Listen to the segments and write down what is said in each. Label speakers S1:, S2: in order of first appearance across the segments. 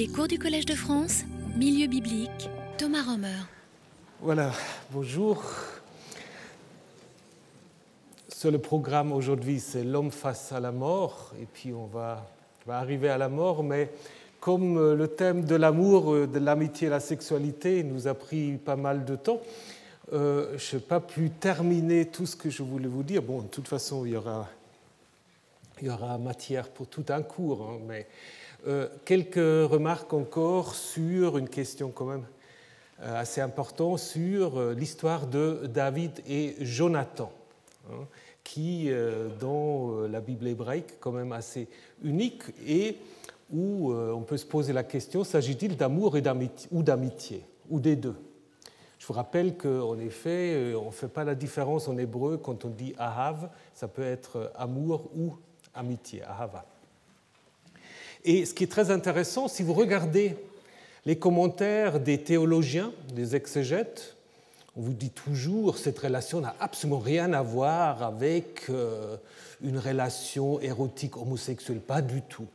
S1: Les cours du Collège de France, Milieu biblique, Thomas Romer.
S2: Voilà, bonjour. Sur le programme aujourd'hui, c'est l'homme face à la mort, et puis on va, arriver à la mort, mais comme euh, le thème de l'amour, euh, de l'amitié et la sexualité nous a pris pas mal de temps, euh, je n'ai pas pu terminer tout ce que je voulais vous dire. Bon, de toute façon, il y aura, il y aura matière pour tout un cours, hein, mais euh, quelques remarques encore sur une question quand même euh, assez importante sur euh, l'histoire de David et Jonathan, hein, qui, dans la Bible hébraïque, quand même assez unique et où on peut se poser la question s'agit-il d'amour ou d'amitié, ou des deux? Je vous rappelle qu'en effet, on ne fait pas la différence en hébreu quand on dit ahav, ça peut être amour ou amitié, ahava. Et ce qui est très intéressant, si vous regardez les commentaires des théologiens, des exégètes, on vous dit toujours cette relation n'a absolument rien à voir avec euh, une relation érotique homosexuelle, pas du tout.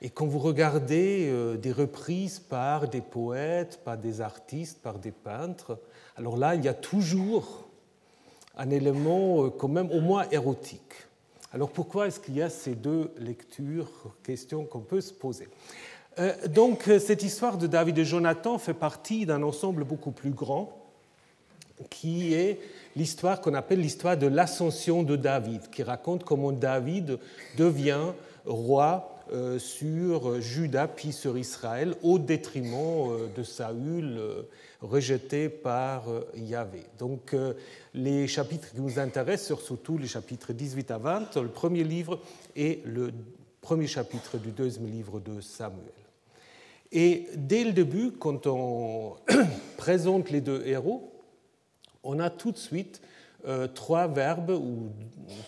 S2: Et quand vous regardez euh, des reprises par des poètes, par des artistes, par des peintres, alors là, il y a toujours un élément euh, quand même au moins érotique. Alors pourquoi est-ce qu'il y a ces deux lectures, questions qu'on peut se poser euh, Donc cette histoire de David et Jonathan fait partie d'un ensemble beaucoup plus grand qui est l'histoire qu'on appelle l'histoire de l'ascension de David, qui raconte comment David devient roi euh, sur Juda puis sur Israël au détriment euh, de Saül rejeté par Yahvé. Donc les chapitres qui nous intéressent sont surtout les chapitres 18 à 20, le premier livre et le premier chapitre du deuxième livre de Samuel. Et dès le début, quand on présente les deux héros, on a tout de suite euh, trois verbes ou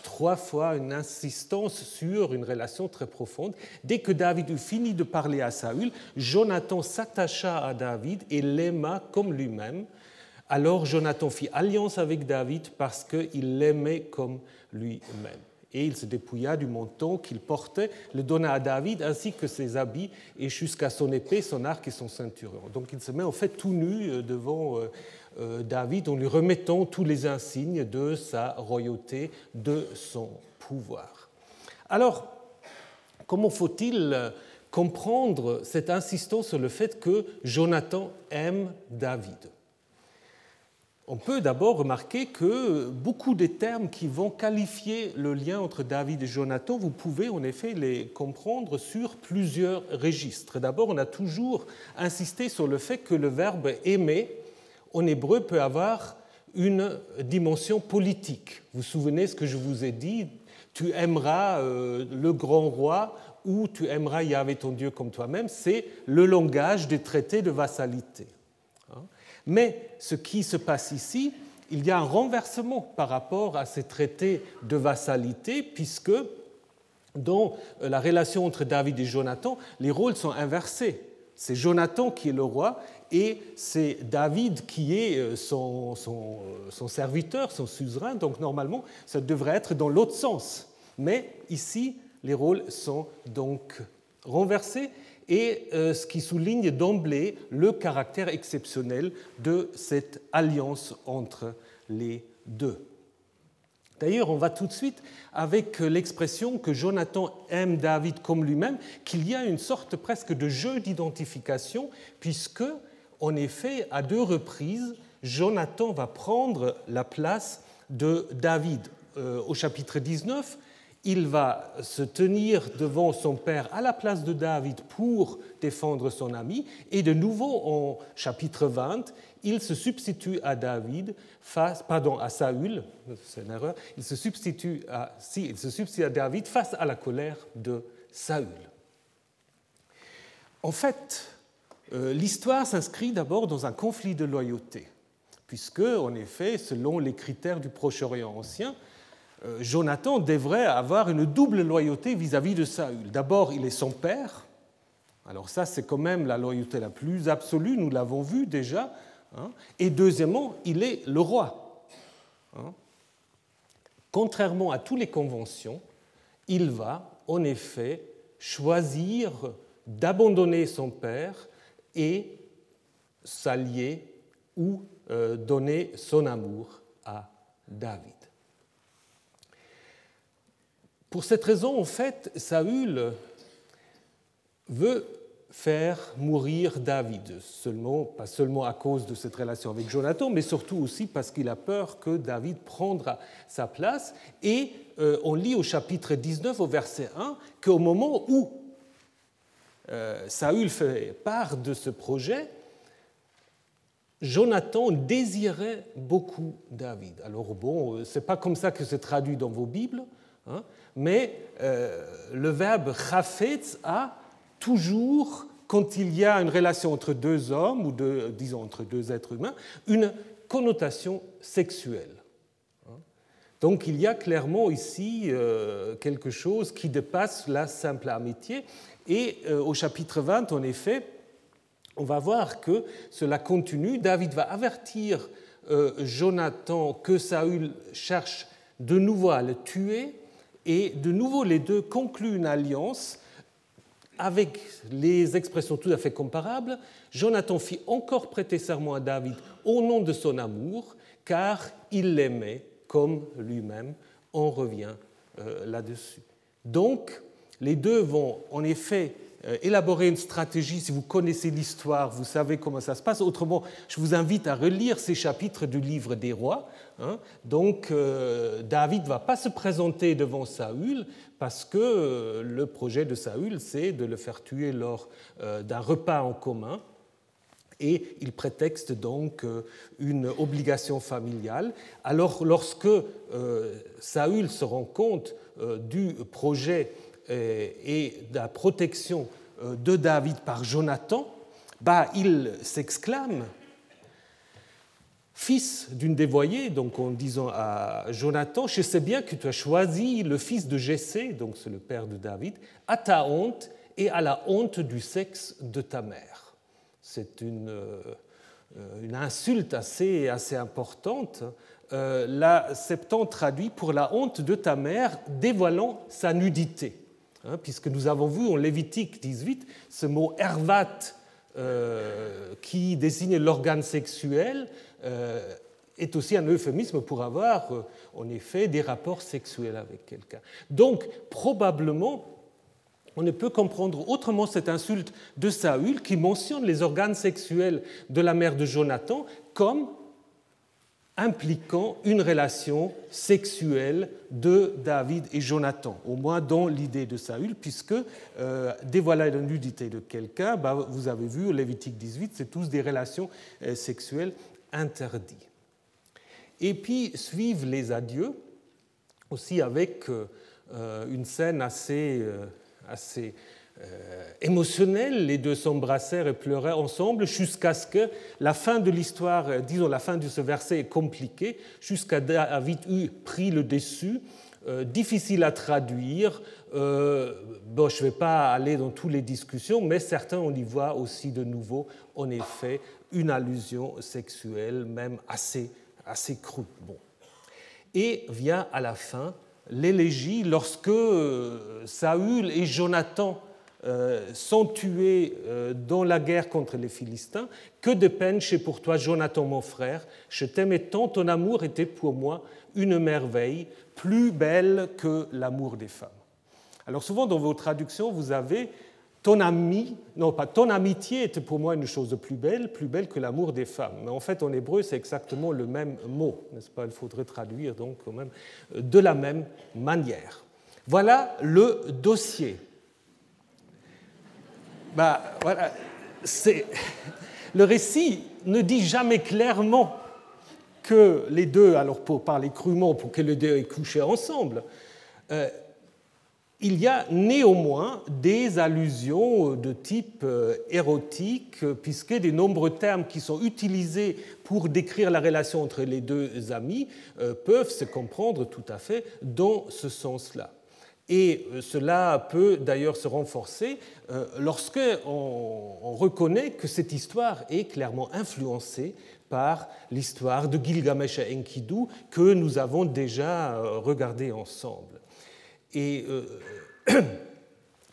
S2: trois fois une insistance sur une relation très profonde. Dès que David eut fini de parler à Saül, Jonathan s'attacha à David et l'aima comme lui-même. Alors Jonathan fit alliance avec David parce qu'il l'aimait comme lui-même. Et il se dépouilla du manteau qu'il portait, le donna à David ainsi que ses habits et jusqu'à son épée, son arc et son ceinturon. Donc il se met en fait tout nu euh, devant euh, David en lui remettant tous les insignes de sa royauté, de son pouvoir. Alors, comment faut-il euh, comprendre cette insistance sur le fait que Jonathan aime David? On peut d'abord remarquer que beaucoup des termes qui vont qualifier le lien entre David et Jonathan, vous pouvez en effet les comprendre sur plusieurs registres. D'abord, on a toujours insisté sur le fait que le verbe aimer en hébreu peut avoir une dimension politique. Vous vous souvenez ce que je vous ai dit? Tu aimeras euh, le grand roi ou tu aimeras Yahvé ton Dieu comme toi-même. C'est le langage des traités de vassalité. Mais ce qui se passe ici, il y a un renversement par rapport à ces traités de vassalité, puisque dans la relation entre David et Jonathan, les rôles sont inversés. C'est Jonathan qui est le roi et c'est David qui est euh, euh, son, serviteur, son suzerain. Donc normalement, ça devrait être dans l'autre sens. Mais ici, les rôles sont donc renversés et euh, ce qui souligne d'emblée le caractère exceptionnel de cette alliance entre les deux. D'ailleurs, on va tout de suite avec l'expression que Jonathan aime David comme lui-même, qu'il y a une sorte presque de jeu d'identification, puisque, en effet, à deux reprises, Jonathan va prendre la place de David. Euh, au chapitre 19, il va se tenir devant son père à la place de David pour défendre son ami. Et de nouveau, en chapitre 20, il se substitue à David face, à Saül, c'est à, si, il substitue à David face à la colère de Saül. En fait, euh, l'histoire s'inscrit d'abord dans un conflit de loyauté, puisque, en effet, selon les critères du Proche-Orient ancien, Jonathan devrait avoir une double loyauté vis-à-vis de Saül. D'abord, il est son père. Alors ça, c'est quand même la loyauté la plus absolue, nous l'avons vu déjà. Hein. Et deuxièmement, il est le roi. Hein. Contrairement à toutes les conventions, il va en effet choisir d'abandonner son père et s'allier ou euh, donner son amour à David. Pour cette raison, en fait, Saül veut faire mourir David, seulement, pas seulement à cause de cette relation avec Jonathan, mais surtout aussi parce qu'il a peur que David prendra sa place. Et euh, on lit au chapitre 19, au verset 1, qu'au moment où euh, Saül fait part de ce projet, Jonathan désirait beaucoup David. Alors bon, c'est pas comme ça que c'est traduit dans vos Bibles, hein, mais euh, le verbe chafetz a toujours, quand il y a une relation entre deux hommes, ou disons entre deux êtres humains, une connotation sexuelle. Donc il y a clairement ici euh, quelque chose qui dépasse la simple amitié. Et euh, au chapitre 20, en effet, on va voir que cela continue. David va avertir Jonathan que Saül cherche de nouveau à le tuer. Et de nouveau, les deux concluent une alliance avec les expressions tout à fait comparables, Jonathan fit encore prêter serment à David au nom de son amour, car il l'aimait comme lui-même. On revient euh, là-dessus. Donc, les deux vont en effet euh, élaborer une stratégie. Si vous connaissez l'histoire, vous savez comment ça se passe. Autrement, je vous invite à relire ces chapitres du livre des rois. Hein. Donc, euh, David ne va pas se présenter devant Saül, parce que euh, le projet de Saül, c'est de le faire tuer lors euh, d'un repas en commun. Et il prétexte donc une obligation familiale. Alors lorsque Saül se rend compte du projet et de la protection de David par Jonathan, bah, il s'exclame fils d'une dévoyée, donc en disant à Jonathan, je sais bien que tu as choisi le fils de Jessé, donc c'est le père de David, à ta honte et à la honte du sexe de ta mère. C'est une, euh, une, insulte assez, assez importante. Euh, la Septante traduit pour la honte de ta mère, dévoilant sa nudité. Hein, puisque nous avons vu en Lévitique 18 ce mot ervat euh, qui désigne l'organe sexuel, est aussi un euphémisme pour avoir, euh, en effet, des rapports sexuels avec quelqu'un. Donc, probablement, on ne peut comprendre autrement cette insulte de Saül qui mentionne les organes sexuels de la mère de Jonathan comme impliquant une relation sexuelle de David et Jonathan, au moins dans l'idée de Saül, puisque euh, dévoiler la nudité de quelqu'un, bah, vous avez vu, au Lévitique 18, c'est tous des relations sexuelles interdit. Et puis suivent les adieux, aussi avec euh, euh, une scène assez, euh, assez émotionnelle. Les deux s'embrassèrent et pleuraient ensemble jusqu'à ce que la fin de l'histoire, disons la fin de ce verset est compliquée, jusqu'à David eut pris le dessus. difficile à traduire. bon, je ne vais pas aller dans toutes les discussions, mais certains, on y voit aussi de nouveau, en effet, une allusion sexuelle, même assez, assez crue. Bon. Et vient à la fin l'élégie lorsque euh, Saül et Jonathan euh, sont tués euh, dans la guerre contre les Philistins. Que de peine chez pour toi, Jonathan, mon frère. Je t'aimais tant, ton amour était pour moi une merveille, plus belle que l'amour des femmes. Alors souvent dans vos traductions, vous avez ton non pas ton amitié était pour moi une chose plus belle, plus belle que l'amour des femmes. Mais en fait, en hébreu, c'est exactement le même mot, n'est-ce pas? Il faudrait traduire donc même de la même manière. Voilà le dossier. Bah, voilà, c'est le récit ne dit jamais clairement que les deux, alors pour parler crûment, pour que les deux aient couché ensemble, euh, il y a néanmoins des allusions de type euh, érotique, puisque des nombreux termes qui sont utilisés pour décrire la relation entre les deux amis euh, peuvent se comprendre tout à fait dans ce sens-là. Et euh, cela peut d'ailleurs se renforcer lorsque on reconnaît que cette histoire est clairement influencée par l'histoire de Gilgamesh et Enkidu que nous avons déjà regardé ensemble. Et euh,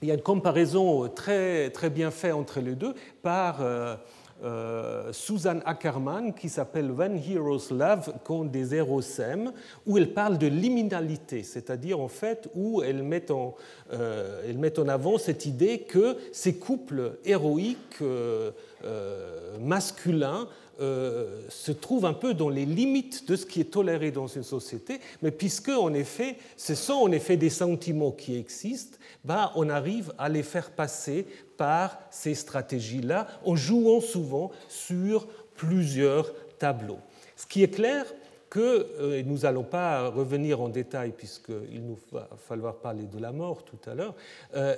S2: il y a une comparaison très, très bien faite entre les deux par euh, euh, Susan Ackerman qui s'appelle When Heroes Love quand des héros s'aiment, où elle parle de liminalité, c'est-à-dire en fait où elle met en, elle met en avant cette idée que ces couples héroïques masculins euh, se trouve un peu dans les limites de ce qui est toléré dans une société, mais puisque en effet, ce sont en effet des sentiments qui existent, bah, on arrive à les faire passer par ces stratégies-là en jouant souvent sur plusieurs tableaux. Ce qui est clair, que, euh, et nous n'allons pas revenir en détail puisqu'il nous va falloir parler de la mort tout à l'heure, euh,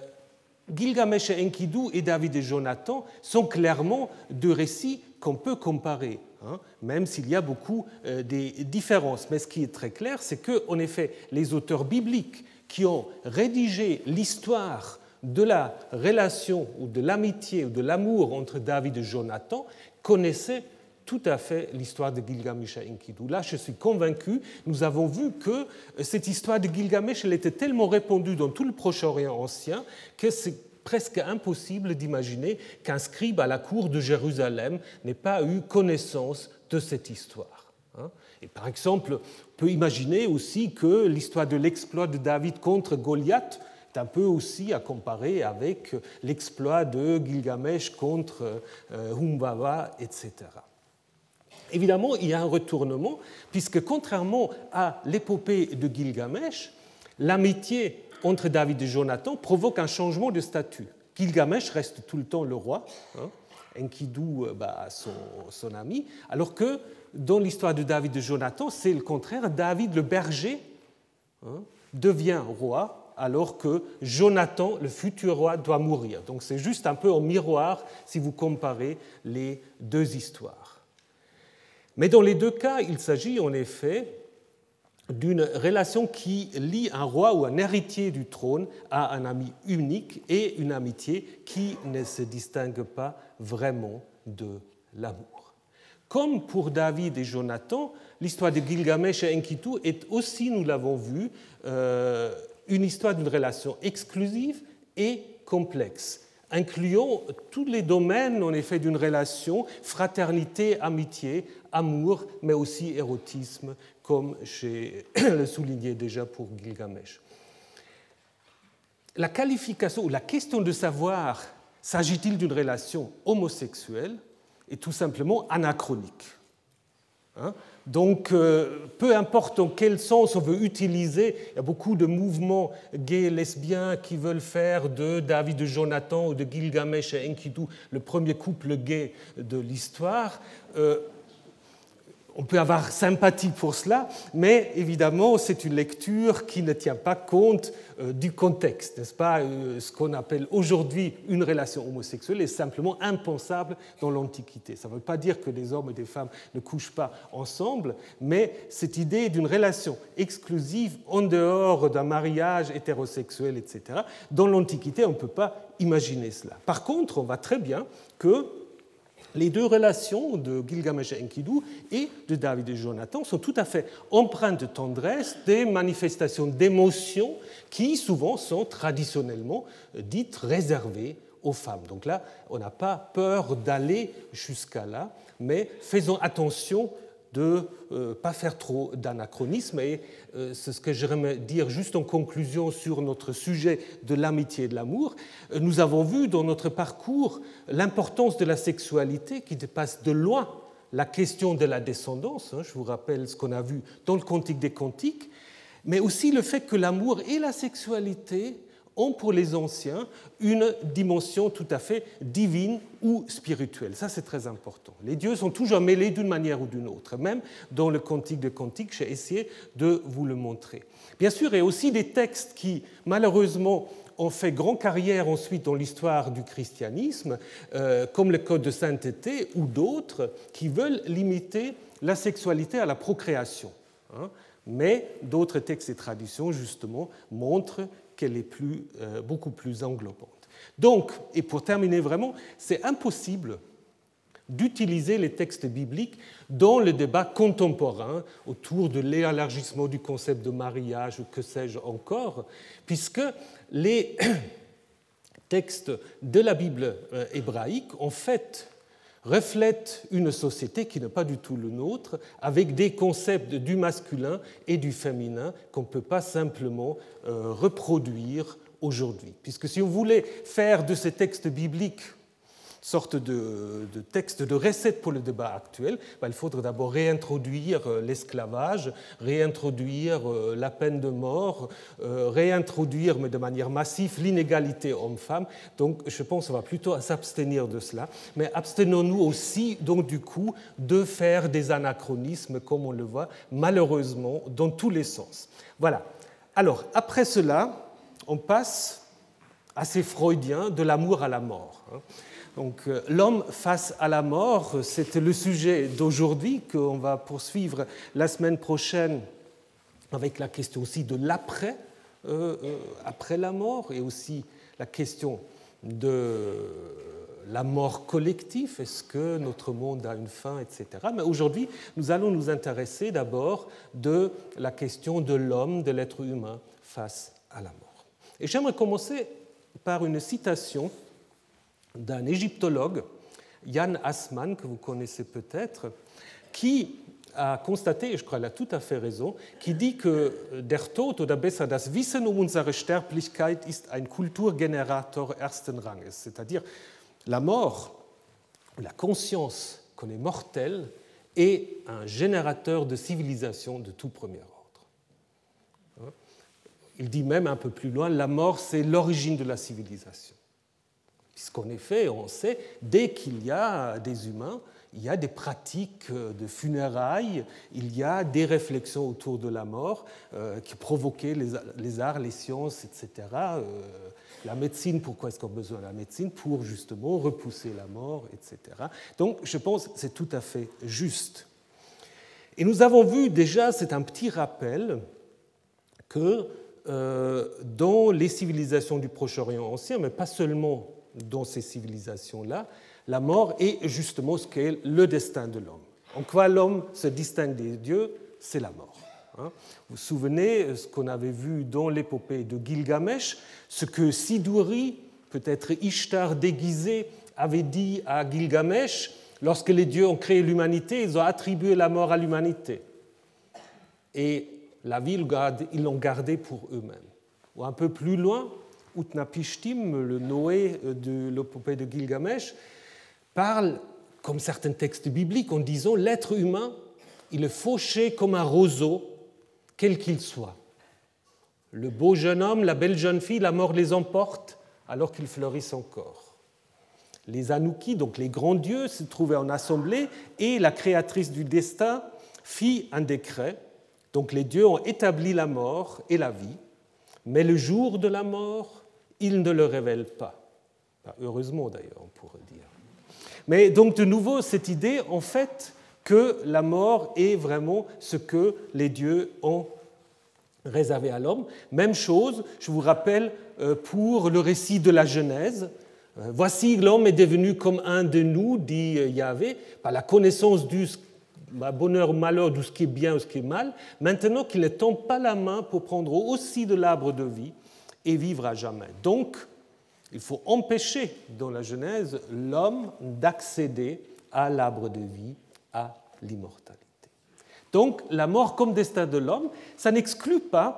S2: Gilgamesh et Enkidu et David et Jonathan sont clairement deux récits qu'on peut comparer, hein, même s'il y a beaucoup euh, des différences. Mais ce qui est très clair, c'est que, en effet, les auteurs bibliques qui ont rédigé l'histoire de la relation ou de l'amitié ou de l'amour entre David et Jonathan connaissaient tout à fait l'histoire de Gilgamesh et Enkidu. Là, je suis convaincu, nous avons vu que euh, cette histoire de Gilgamesh elle était tellement répandue dans tout le Proche-Orient ancien que c'est presque impossible d'imaginer qu'un scribe à la cour de Jérusalem n'ait pas eu connaissance de cette histoire. Hein. Et par exemple, on peut imaginer aussi que l'histoire de l'exploit de David contre Goliath est un peu aussi à comparer avec l'exploit de Gilgamesh contre euh, Humbaba, etc. Évidemment, il y a un retournement, puisque contrairement à l'épopée de Gilgamesh, l'amitié entre David et Jonathan provoque un changement de statut. Gilgamesh reste tout le temps le roi, hein, Enkidu euh, bah, son, ami, alors que dans l'histoire de David et Jonathan, c'est le contraire. David, le berger, hein, devient roi alors que Jonathan, le futur roi, doit mourir. Donc c'est juste un peu en miroir si vous comparez les deux histoires. Mais dans les deux cas, il s'agit en effet d'une relation qui lie un roi ou un héritier du trône à un ami unique et une amitié qui ne se distingue pas vraiment de l'amour. Comme pour David et Jonathan, l'histoire de Gilgamesh et Enkidu est aussi, nous l'avons vu, euh, une histoire d'une relation exclusive et complexe incluant tous les domaines en effet d'une relation, fraternité, amitié, amour, mais aussi érotisme, comme j'ai le souligné déjà pour Gilgamesh. La qualification ou la question de savoir s'agit-il d'une relation homosexuelle est tout simplement anachronique. Hein donc, euh, peu importe en quel sens on veut utiliser, il y a beaucoup de mouvements gays, lesbiens qui veulent faire de David de Jonathan ou de Gilgamesh et Enkidu le premier couple gay de l'histoire. On peut avoir sympathie pour cela, mais évidemment, c'est une lecture qui ne tient pas compte euh, du contexte, n'est-ce pas euh, Ce qu'on appelle aujourd'hui une relation homosexuelle est simplement impensable dans l'Antiquité. Ça ne veut pas dire que des hommes et des femmes ne couchent pas ensemble, mais cette idée d'une relation exclusive en dehors d'un mariage hétérosexuel, etc., dans l'Antiquité, on ne peut pas imaginer cela. Par contre, on voit très bien que les deux relations de Gilgamesh et Enkidu et de David et Jonathan sont tout à fait empreintes de tendresse, des manifestations d'émotion qui souvent sont traditionnellement dites réservées aux femmes. Donc là, on n'a pas peur d'aller jusqu'à là, mais faisons attention de ne euh, pas faire trop d'anachronisme. Et euh, c'est ce que j'aimerais dire juste en conclusion sur notre sujet de l'amitié et de l'amour. Euh, nous avons vu dans notre parcours l'importance de la sexualité qui dépasse de loin la question de la descendance. Hein. Je vous rappelle ce qu'on a vu dans le Cantique des Cantiques, mais aussi le fait que l'amour et la sexualité ont pour les anciens une dimension tout à fait divine ou spirituelle. Ça, c'est très important. Les dieux sont toujours mêlés d'une manière ou d'une autre. Même dans le Cantique de Cantique, j'ai essayé de vous le montrer. Bien sûr, il y a aussi des textes qui, malheureusement, ont fait grand carrière ensuite dans l'histoire du christianisme, euh, comme le Code de sainteté ou d'autres, qui veulent limiter la sexualité à la procréation. Hein. Mais d'autres textes et traditions, justement, montrent qu'elle est euh, beaucoup plus englobante. Donc, et pour terminer vraiment, c'est impossible d'utiliser les textes bibliques dans le débat contemporain autour de l'élargissement du concept de mariage que sais-je encore, puisque les, textes de la Bible euh, hébraïque, en fait, reflètent une société qui n'est pas du tout le nôtre, avec des concepts du masculin et du féminin qu'on ne peut pas simplement euh, reproduire aujourd'hui. Puisque si on voulait faire de ces textes bibliques sorte de, texte de recette pour le débat actuel, ben, il faudrait d'abord réintroduire euh, l'esclavage, réintroduire euh, la peine de mort, euh, réintroduire, mais de manière massive, l'inégalité homme-femme. Donc je pense qu'on va plutôt s'abstenir de cela. Mais abstenons-nous aussi, donc du coup, de faire des anachronismes, comme on le voit malheureusement dans tous les sens. Voilà. Alors, après cela, on passe à ces freudiens de l'amour à la mort. Donc, euh, l'homme face à la mort, c'était le sujet d'aujourd'hui qu'on va poursuivre la semaine prochaine avec la question aussi de l'après, euh, euh, après la mort, et aussi la question de la mort collective, est-ce que notre monde a une fin, etc. Mais aujourd'hui, nous allons nous intéresser d'abord de la question de l'homme, de l'être humain face à la mort. Et j'aimerais commencer par une citation d'un égyptologue, Jan Assmann, que vous connaissez peut-être, qui a constaté, et je crois qu'il a tout à fait raison, qui dit que der Tod oder besser das Wissen um unsere Sterblichkeit ist ein Kulturgenerator ersten Ranges, c'est-à-dire la mort, la conscience qu'on est mortel, est un générateur de civilisation de tout premier ordre. Il dit même un peu plus loin, la mort c'est l'origine de la civilisation. Puisqu'en effet, on sait, dès qu'il y a des humains, il y a des pratiques de funérailles, il y a des réflexions autour de la mort euh, qui provoquaient les, arts, les sciences, etc. Euh, la médecine, pourquoi est-ce qu'on a besoin de la médecine Pour justement repousser la mort, etc. Donc je pense que c'est tout à fait juste. Et nous avons vu déjà, c'est un petit rappel, que euh, dans les civilisations du Proche-Orient ancien, mais pas seulement dans ces civilisations-là, la mort est justement ce qu'est le destin de l'homme. En quoi l'homme se distingue des dieux? C'est la mort. Hein. Vous vous souvenez ce qu'on avait vu dans l'épopée de Gilgamesh, ce que Siduri, peut-être Ishtar déguisé, avait dit à Gilgamesh lorsque les dieux ont créé l'humanité, ils ont attribué la mort à l'humanité. Et la vie, ils l'ont gardée pour eux-mêmes. Ou un peu plus loin, Utnapishtim, le Noé de l'épopée de Gilgamesh, parle, comme certains textes bibliques, en disant l'être humain, il est fauché comme un roseau, quel qu'il soit. Le beau jeune homme, la belle jeune fille, la mort les emporte alors qu'ils fleurissent encore. Les Anuki, donc les grands dieux, se trouvaient en assemblée et la créatrice du destin fit un décret. Donc les dieux ont établi la mort et la vie, mais le jour de la mort, il ne le révèle pas. Heureusement d'ailleurs, on pourrait dire. Mais donc de nouveau, cette idée, en fait, que la mort est vraiment ce que les dieux ont réservé à l'homme. Même chose, je vous rappelle, euh, pour le récit de la Genèse. Euh, voici, l'homme est devenu comme un de nous, dit euh, Yahvé, par la connaissance du bonheur ou malheur, de ce qui est bien ou ce qui est mal. Maintenant qu'il ne tombe pas la main pour prendre aussi de l'arbre de vie, et vivre à jamais. Donc, il faut empêcher dans la Genèse l'homme d'accéder à l'arbre de vie, à l'immortalité. Donc, la mort comme destin de l'homme, ça n'exclut pas,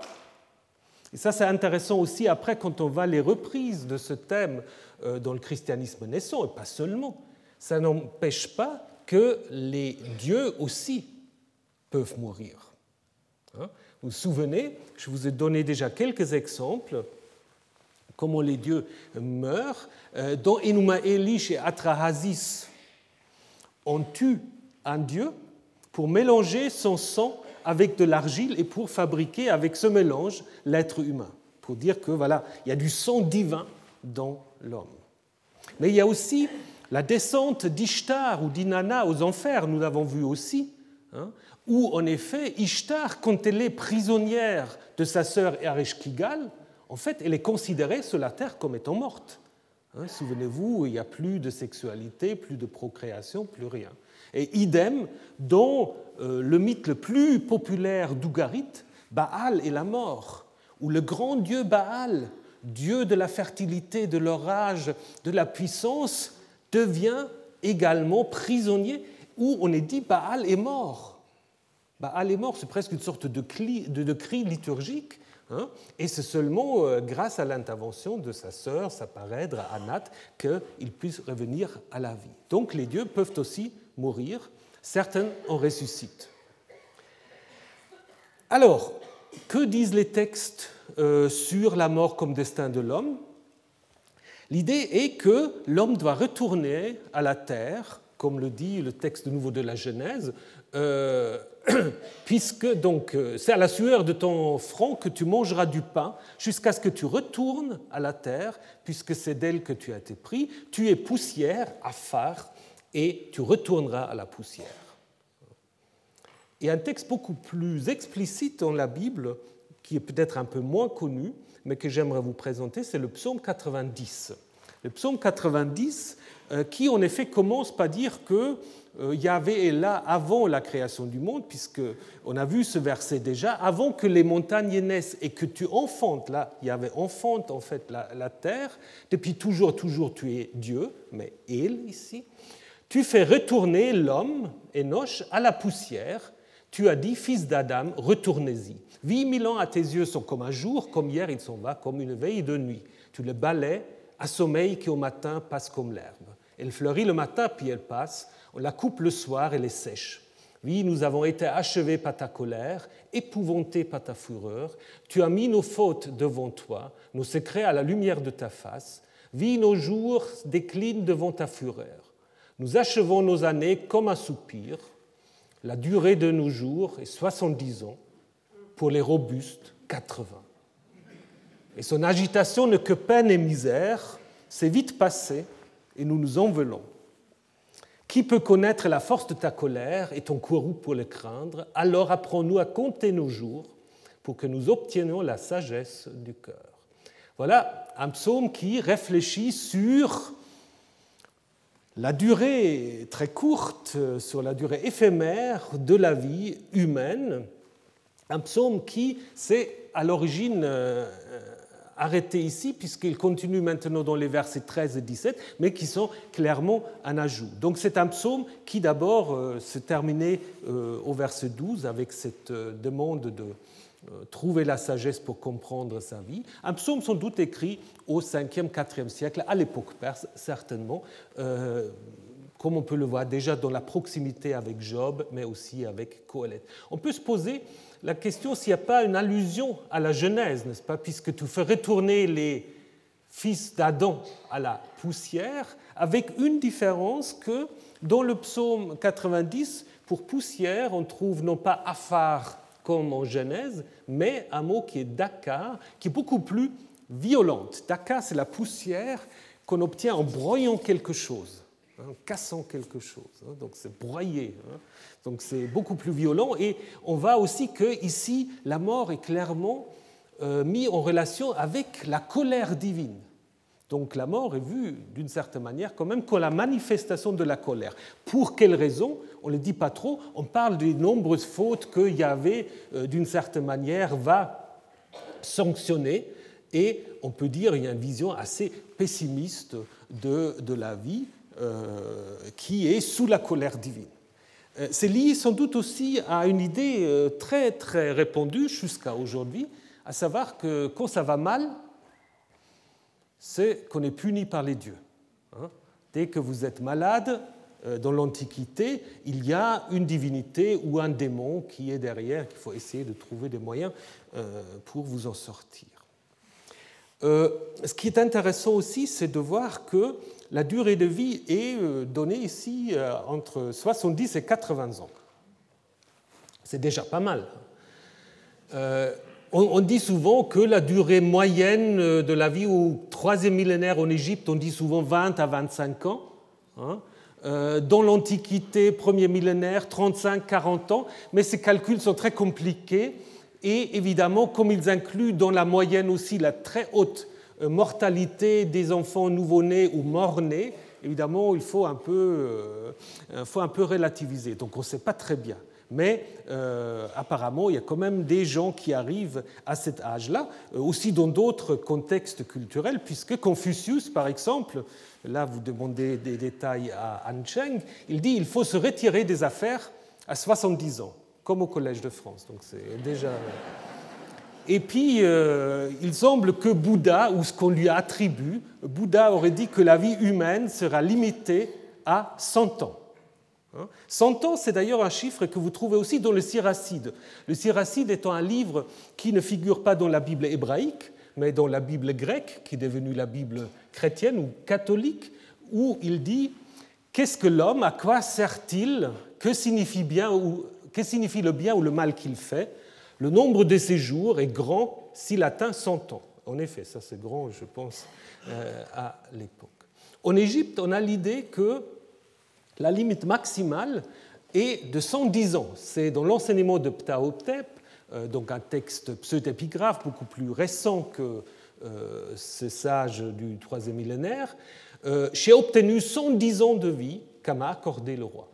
S2: et ça c'est intéressant aussi après quand on va les reprises de ce thème euh, dans le christianisme naissant, et pas seulement, ça n'empêche pas que les dieux aussi peuvent mourir. Hein? Vous vous souvenez, je vous ai donné déjà quelques exemples comment les dieux meurent, euh, dont Enuma Elish et Atrahasis ont tué un dieu pour mélanger son sang avec de l'argile et pour fabriquer avec ce mélange l'être humain, pour dire que voilà, il y a du sang divin dans l'homme. Mais il y a aussi la descente d'Ishtar ou d'Inanna aux enfers, nous l'avons vu aussi, hein, où en effet Ishtar, quand elle est prisonnière de sa sœur Ereshkigal, en fait, elle est considérée sur la Terre comme étant morte. Hein, souvenez-vous, il n'y a plus de sexualité, plus de procréation, plus rien. Et idem, dans euh, le mythe le plus populaire d'Ougarit, Baal est la mort, où le grand dieu Baal dieu de la fertilité, de l'orage, de la puissance, devient également prisonnier, où on est dit Baal est mort. Baal est mort, c'est presque une sorte de cri, liturgique, hein, et c'est seulement euh, grâce à l'intervention de sa sœur, sa parèdre, Anat, qu'il puisse revenir à la vie. Donc les dieux peuvent aussi mourir, certains en ressuscitent. Alors, que disent les textes euh, sur la mort comme destin de l'homme? L'idée est que l'homme doit retourner à la terre, comme le dit le texte nouveau de la Genèse, euh, puisque donc euh, c'est à la sueur de ton front que tu mangeras du pain jusqu'à ce que tu retournes à la terre, puisque c'est d'elle que tu as été pris. Tu es poussière, phare, et tu retourneras à la poussière. Et un texte beaucoup plus explicite dans la Bible, qui est peut-être un peu moins connu, mais que j'aimerais vous présenter, c'est le psaume 90. Le psaume 90, euh, qui en effet commence par dire que euh, Yahvé est là avant la création du monde, puisque on a vu ce verset déjà, avant que les montagnes naissent et que tu enfantes, là, Yahvé enfante en fait la, la terre, depuis toujours, toujours tu es Dieu, mais il ici, tu fais retourner l'homme, Enoch, à la poussière, tu as dit, fils d'Adam, retournez-y. Huit mille ans à tes yeux sont comme un jour, comme hier il s'en va, comme une veille de nuit. Tu le balais à sommeil qui au matin passe comme l'herbe. Elle fleurit le matin, puis elle passe. On la coupe le soir, elle est sèche. Oui, nous avons été achevés par ta colère, épouvantés par ta fureur. Tu as mis nos fautes devant toi, nos secrets à la lumière de ta face. Oui, nos jours déclinent devant ta fureur. Nous achevons nos années comme un soupir. La durée de nos jours est 70 ans, pour les robustes, 80. Et son agitation n'est que peine et misère, c'est vite passé, et nous nous en voulons. Qui peut connaître la force de ta colère et ton courroux pour le craindre? Alors apprends-nous à compter nos jours pour que nous obtenions la sagesse du cœur. Voilà un psaume qui réfléchit sur la durée très courte, sur la durée éphémère de la vie humaine, un psaume qui s'est à l'origine euh, arrêté ici, puisqu'il continue maintenant dans les versets 13 et 17, mais qui sont clairement un ajout. Donc c'est un psaume qui d'abord euh, se terminait euh, au verset 12 avec cette demande de trouver la sagesse pour comprendre sa vie. Un psaume sans doute écrit au 5e, 4e siècle, à l'époque perse certainement, euh, comme on peut le voir déjà dans la proximité avec Job, mais aussi avec Coëlette. On peut se poser la question s'il n'y a pas une allusion à la Genèse, n'est-ce pas, puisque tu fais retourner les fils d'Adam à la poussière, avec une différence que dans le psaume 90, pour poussière, on trouve non pas Afar comme en Genèse, mais un mot qui est Dakar, qui est beaucoup plus violente. Dakar, c'est la poussière qu'on obtient en broyant quelque chose, en cassant quelque chose. Hein. donc c'est broyer. Hein. donc c'est beaucoup plus violent. Et on voit aussi que ici, la mort est clairement euh, mise en relation avec la colère divine. Donc la mort est vue d'une certaine manière quand même comme la manifestation de la colère. Pour quelle raison? On ne le dit pas trop. On parle des nombreuses fautes que Yahvé, euh, d'une certaine manière, va sanctionner. Et on peut dire qu'il y a une vision assez pessimiste de, de la vie qui est sous la colère divine. Euh, c'est lié sans doute aussi à une idée très très répandue jusqu'à aujourd'hui, à savoir que quand ça va mal, c'est qu'on est puni par les dieux. Hein. Dès que vous êtes malade, euh, dans l'Antiquité, il y a une divinité ou un démon qui est derrière, qu'il faut essayer de trouver des moyens euh, pour vous en sortir. Euh, ce qui est intéressant aussi, c'est de voir que la durée de vie est donnée ici entre 70 et 80 ans. C'est déjà pas mal on, dit souvent que la durée moyenne euh, de la vie au troisième millénaire en Égypte, on dit souvent 20 à 25 ans. Hein. Euh, dans l'Antiquité, premier millénaire, 35-40 ans. Mais ces calculs sont très compliqués. Et évidemment, comme ils incluent dans la moyenne aussi la très haute euh, mortalité des enfants nouveau-nés ou morts-nés, évidemment, il faut un peu, faut un peu relativiser. Donc on ne sait pas très bien. mais euh, apparemment, il y a quand même des gens qui arrivent à cet âge-là, euh, aussi dans d'autres contextes culturels, puisque Confucius, par exemple, là vous demandez des détails à Han Cheng, il dit il faut se retirer des affaires à 70 ans, comme au Collège de France. Donc c'est déjà. Et puis, euh, il semble que Bouddha, ou ce qu'on lui attribue, Bouddha aurait dit que la vie humaine sera limitée à 100 ans. 100 hein? ans, c'est d'ailleurs un chiffre que vous trouvez aussi dans le Siracide. Le Siracide étant un livre qui ne figure pas dans la Bible hébraïque, mais dans la Bible grecque, qui est devenue la Bible chrétienne ou catholique, où il dit Qu'est-ce que l'homme? À quoi sert-il? Que signifie, que signifie le bien ou le mal qu'il fait? Le nombre de ses jours est grand s'il atteint 100 ans. En effet, ça c'est grand, je pense, euh, à l'époque. En Égypte, on a l'idée que la limite maximale est de 110 ans. C'est dans l'enseignement de Ptahotep, euh, donc un texte pseudo-épigraphe beaucoup plus récent que euh, ces sages du troisième millénaire. Euh, j'ai obtenu 110 ans de vie qu'a accordé le roi.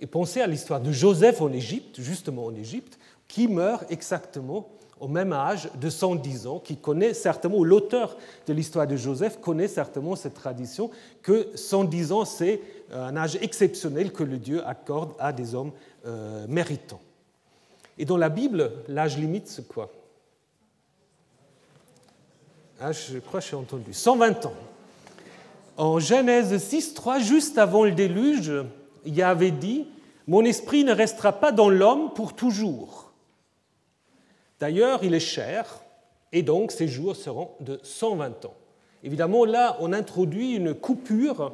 S2: Et pensez à l'histoire de Joseph en Égypte, justement en Égypte, qui meurt exactement au même âge de 110 ans, qui connaît certainement, l'auteur de l'histoire de Joseph connaît certainement cette tradition que 110 ans, c'est un âge exceptionnel que le Dieu accorde à des hommes euh, méritants. Et dans la Bible, l'âge limite, c'est quoi? Ah, Je crois que j'ai entendu. 120 ans. En Genèse 6, 3, juste avant le déluge, il avait dit Mon esprit ne restera pas dans l'homme pour toujours. D'ailleurs, il est cher, et donc ses jours seront de 120 ans. Évidemment, là, on introduit une coupure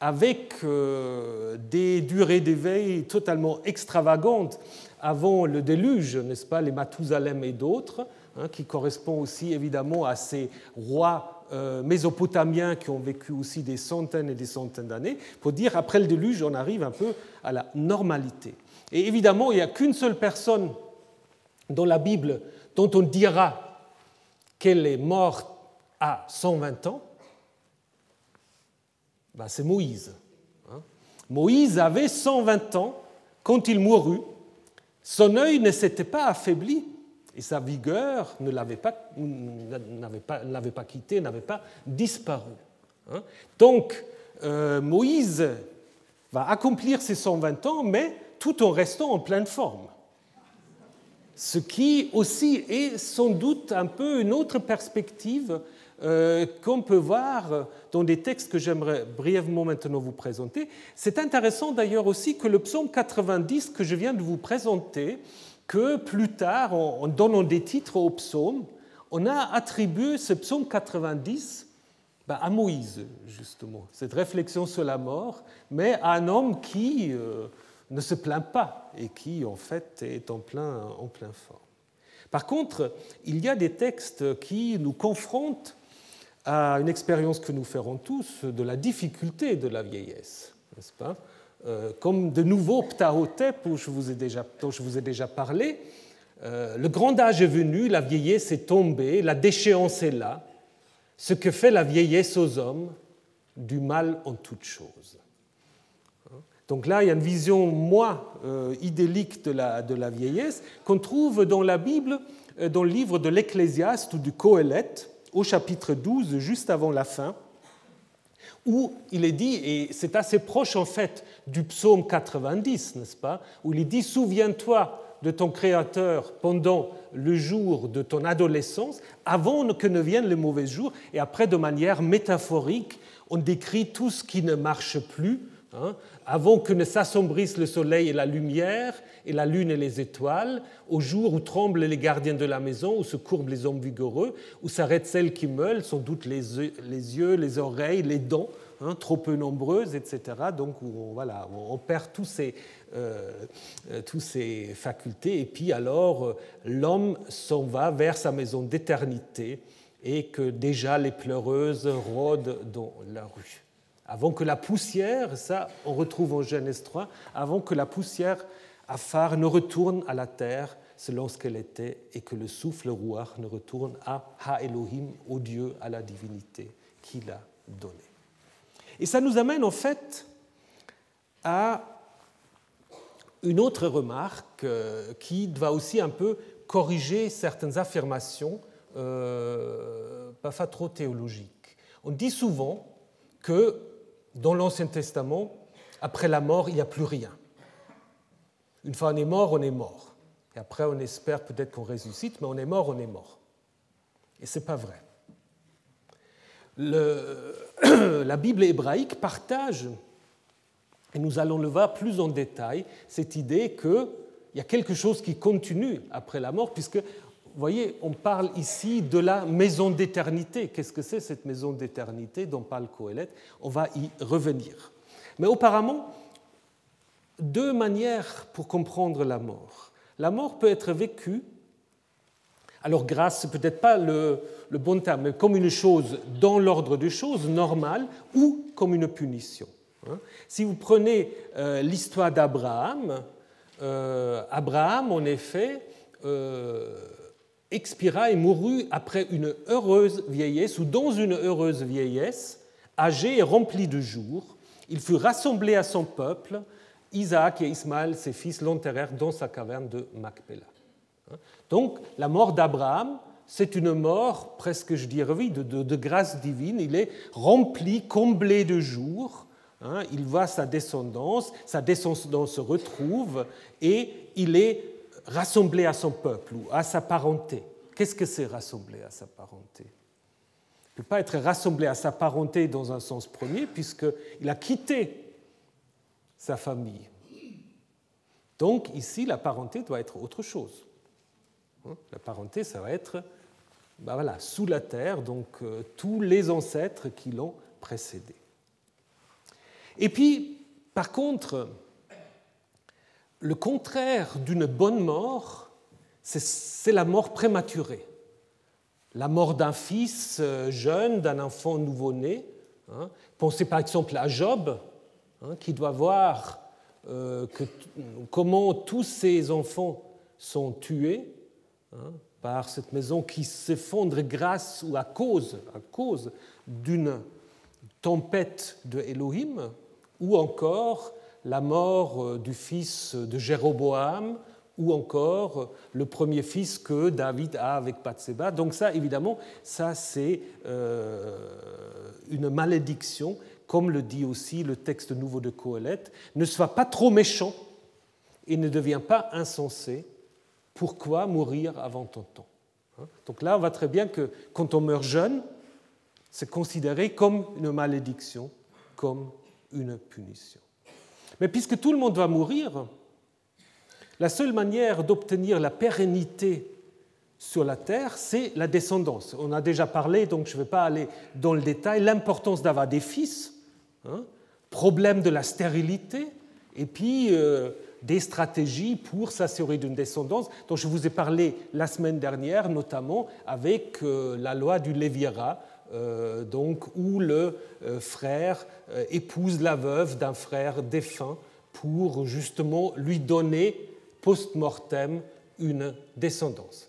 S2: avec euh, des durées d'éveil totalement extravagantes avant le déluge, n'est-ce pas, les Mathusalem et d'autres, hein, qui correspondent aussi évidemment à ces rois euh, mésopotamiens qui ont vécu aussi des centaines et des centaines d'années, pour dire après le déluge, on arrive un peu à la normalité. Et évidemment, il n'y a qu'une seule personne dans la Bible dont on dira qu'elle est morte à 120 ans, ben, c'est Moïse. Hein. Moïse avait 120 ans quand il mourut. Son œil ne s'était pas affaibli et sa vigueur ne l'avait pas, n'avait quitté, n'avait pas disparu. Hein. Donc, euh, Moïse va accomplir ses 120 ans, mais tout en restant en pleine forme. Ce qui aussi est sans doute un peu une autre perspective euh, qu'on peut voir dans des textes que j'aimerais brièvement maintenant vous présenter. C'est intéressant d'ailleurs aussi que le psaume 90 que je viens de vous présenter, que plus tard, en donnant des titres au psaume, on a attribué ce psaume 90 ben, à Moïse, justement, cette réflexion sur la mort, mais à un homme qui euh, ne se plaint pas et qui, en fait, est en plein, en plein forme. Par contre, il y a des textes qui nous confrontent à une expérience que nous ferons tous de la difficulté de la vieillesse, n'est-ce pas? Euh, Comme de nouveau Ptahotep, dont je vous ai déjà, je déjà parlé, euh, le grand âge est venu, la vieillesse est tombée, la déchéance est là, ce que fait la vieillesse aux hommes, du mal en toutes choses. Donc là, il y a une vision moins euh, idyllique de la, de la vieillesse qu'on trouve dans la Bible, dans le livre de l'Ecclésiaste ou du Coëlette, au chapitre 12, juste avant la fin, où il est dit, et c'est assez proche en fait du psaume 90, n'est-ce pas, où il est dit, souviens-toi de ton Créateur pendant le jour de ton adolescence, avant que ne viennent les mauvais jours, et après, de manière métaphorique, on décrit tout ce qui ne marche plus, hein, avant que ne s'assombrissent le soleil et la lumière, et la lune et les étoiles, au jour où tremblent les gardiens de la maison, où se courbent les hommes vigoureux, où s'arrêtent celles qui meulent, sans doute les yeux, les oreilles, les dents, hein, trop peu nombreuses, etc. Donc on, voilà, on perd tous ces, euh, tous ces facultés, et puis alors euh, l'homme s'en va vers sa maison d'éternité, et que déjà les pleureuses rôdent dans la rue. Avant que la poussière, ça on retrouve en Genèse 3, avant que la poussière Afar ne retourne à la terre selon ce qu'elle était et que le souffle roi ne retourne à Ha Elohim, au Dieu, à la divinité qu'il a donné. Et ça nous amène en fait à une autre remarque euh, qui va aussi un peu corriger certaines affirmations euh, parfois trop théologiques. On dit souvent que dans l'Ancien Testament, après la mort, il n'y a plus rien. Une fois on est mort, on est mort. Et après, on espère peut-être qu'on ressuscite, mais on est mort, on est mort. Et ce n'est pas vrai. La Bible hébraïque partage, et nous allons le voir plus en détail, cette idée qu'il y a quelque chose qui continue après la mort, puisque, vous voyez, on parle ici de la maison d'éternité. Qu'est-ce que c'est cette maison d'éternité dont parle Coëlette? On va y revenir. Mais auparavant, deux manières pour comprendre la mort. La mort peut être vécue, alors grâce, peut-être pas le, bon terme, mais comme une chose dans l'ordre des choses, normale, ou comme une punition. Hein. Si vous prenez euh, l'histoire d'Abraham, euh, Abraham, en effet, euh, expira et mourut après une heureuse vieillesse, ou dans une heureuse vieillesse, âgé et rempli de jours. Il fut rassemblé à son peuple, Isaac et Ismaël, ses fils, l'enterrèrent dans sa caverne de Macpéla. Donc la mort d'Abraham, c'est une mort presque, je dirais, oui, de, grâce divine. Il est rempli, comblé de jours. Hein. il voit sa descendance, sa descendance se retrouve et il est rassemblé à son peuple ou à sa parenté. Qu'est-ce que c'est rassembler à sa parenté? Il ne peut pas être rassemblé à sa parenté dans un sens premier puisqu'il a quitté sa famille. Donc ici, la parenté doit être autre chose. Hein, la parenté, ça va être ben voilà, sous la terre, donc euh, tous les ancêtres qui l'ont précédé. Et puis, par contre, le contraire d'une bonne mort, c'est la mort prématurée. La mort d'un fils euh, jeune, d'un enfant nouveau-né. Hein. Pensez par exemple à Job, Hein, qui doit voir euh, comment tous ces enfants sont tués hein, par cette maison qui s'effondre grâce ou à cause, à cause d'une tempête de Elohim, ou encore la mort euh, du fils de Jéroboam, ou encore le premier fils que David a avec Bathsheba. Donc ça, évidemment, ça c'est euh, une malédiction comme le dit aussi le texte nouveau de Coëlette, ne sois pas trop méchant et ne deviens pas insensé. Pourquoi mourir avant ton temps hein? Donc là, on voit très bien que quand on meurt jeune, c'est considéré comme une malédiction, comme une punition. Mais puisque tout le monde va mourir, la seule manière d'obtenir la pérennité sur la terre, c'est la descendance. On a déjà parlé, donc je ne vais pas aller dans le détail, l'importance d'avoir des fils Hein, problème de la stérilité, et puis euh, des stratégies pour s'assurer d'une descendance dont je vous ai parlé la semaine dernière, notamment avec euh, la loi du Léviera, donc, où le frère épouse la veuve d'un frère défunt pour justement lui donner post-mortem une descendance.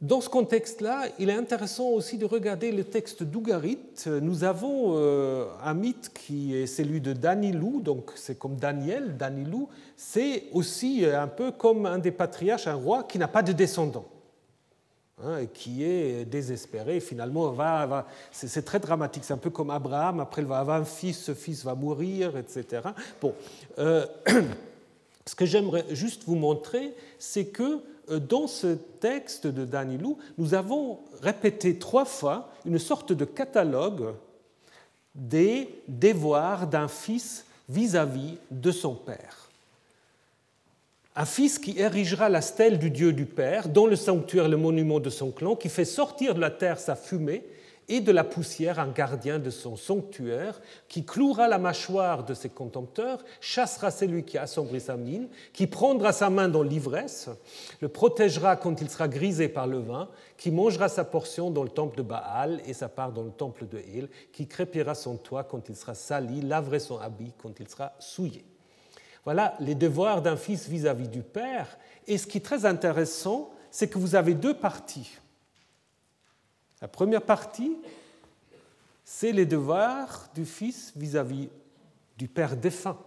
S2: Dans ce contexte-là, il est intéressant aussi de regarder le texte d'Ougarit. Nous avons euh, un mythe qui est celui de Danilou, donc c'est comme Daniel, Danilou, c'est aussi un peu comme un des patriarches, un roi qui n'a pas de descendants, hein, qui est désespéré. Finalement, va, c'est très dramatique, c'est un peu comme Abraham, après il va avoir un fils, ce fils va mourir, etc. Bon, euh, ce que j'aimerais juste vous montrer, c'est que euh, dans ce texte de Danilou, nous avons répété trois fois une sorte de catalogue des devoirs d'un fils vis-à-vis de son père. Un fils qui érigera la stèle du Dieu du Père, dans le sanctuaire le monument de son clan, qui fait sortir de la terre sa fumée et de la poussière un gardien de son sanctuaire, qui clouera la mâchoire de ses contempteurs, chassera celui qui a sa mine, qui prendra sa main dans l'ivresse, le protégera quand il sera grisé par le vin, qui mangera sa portion dans le temple de Baal et sa part dans le temple de Hil, qui crépira son toit quand il sera sali, laverait son habit quand il sera souillé. Voilà les devoirs d'un fils vis-à-vis -vis du père. Et ce qui est très intéressant, c'est que vous avez deux parties la première partie, c'est les devoirs du fils vis-à-vis du père défunt.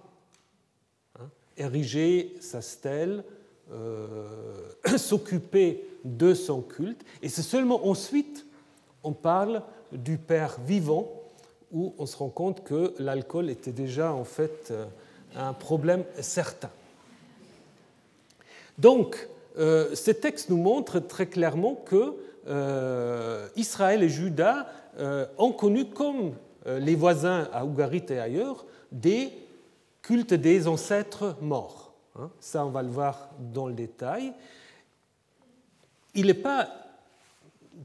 S2: Hein. ériger sa stèle, s'occuper de son culte. Et c'est seulement ensuite on parle du Père vivant, où on se rend compte que l'alcool était déjà en fait un problème certain. Donc, euh, ces textes nous montrent très clairement que euh, Israël et Juda euh, ont connu, comme les voisins à Ougarit et ailleurs, des cultes des ancêtres morts. Hein. Ça, on va le voir dans le détail. Il n'est pas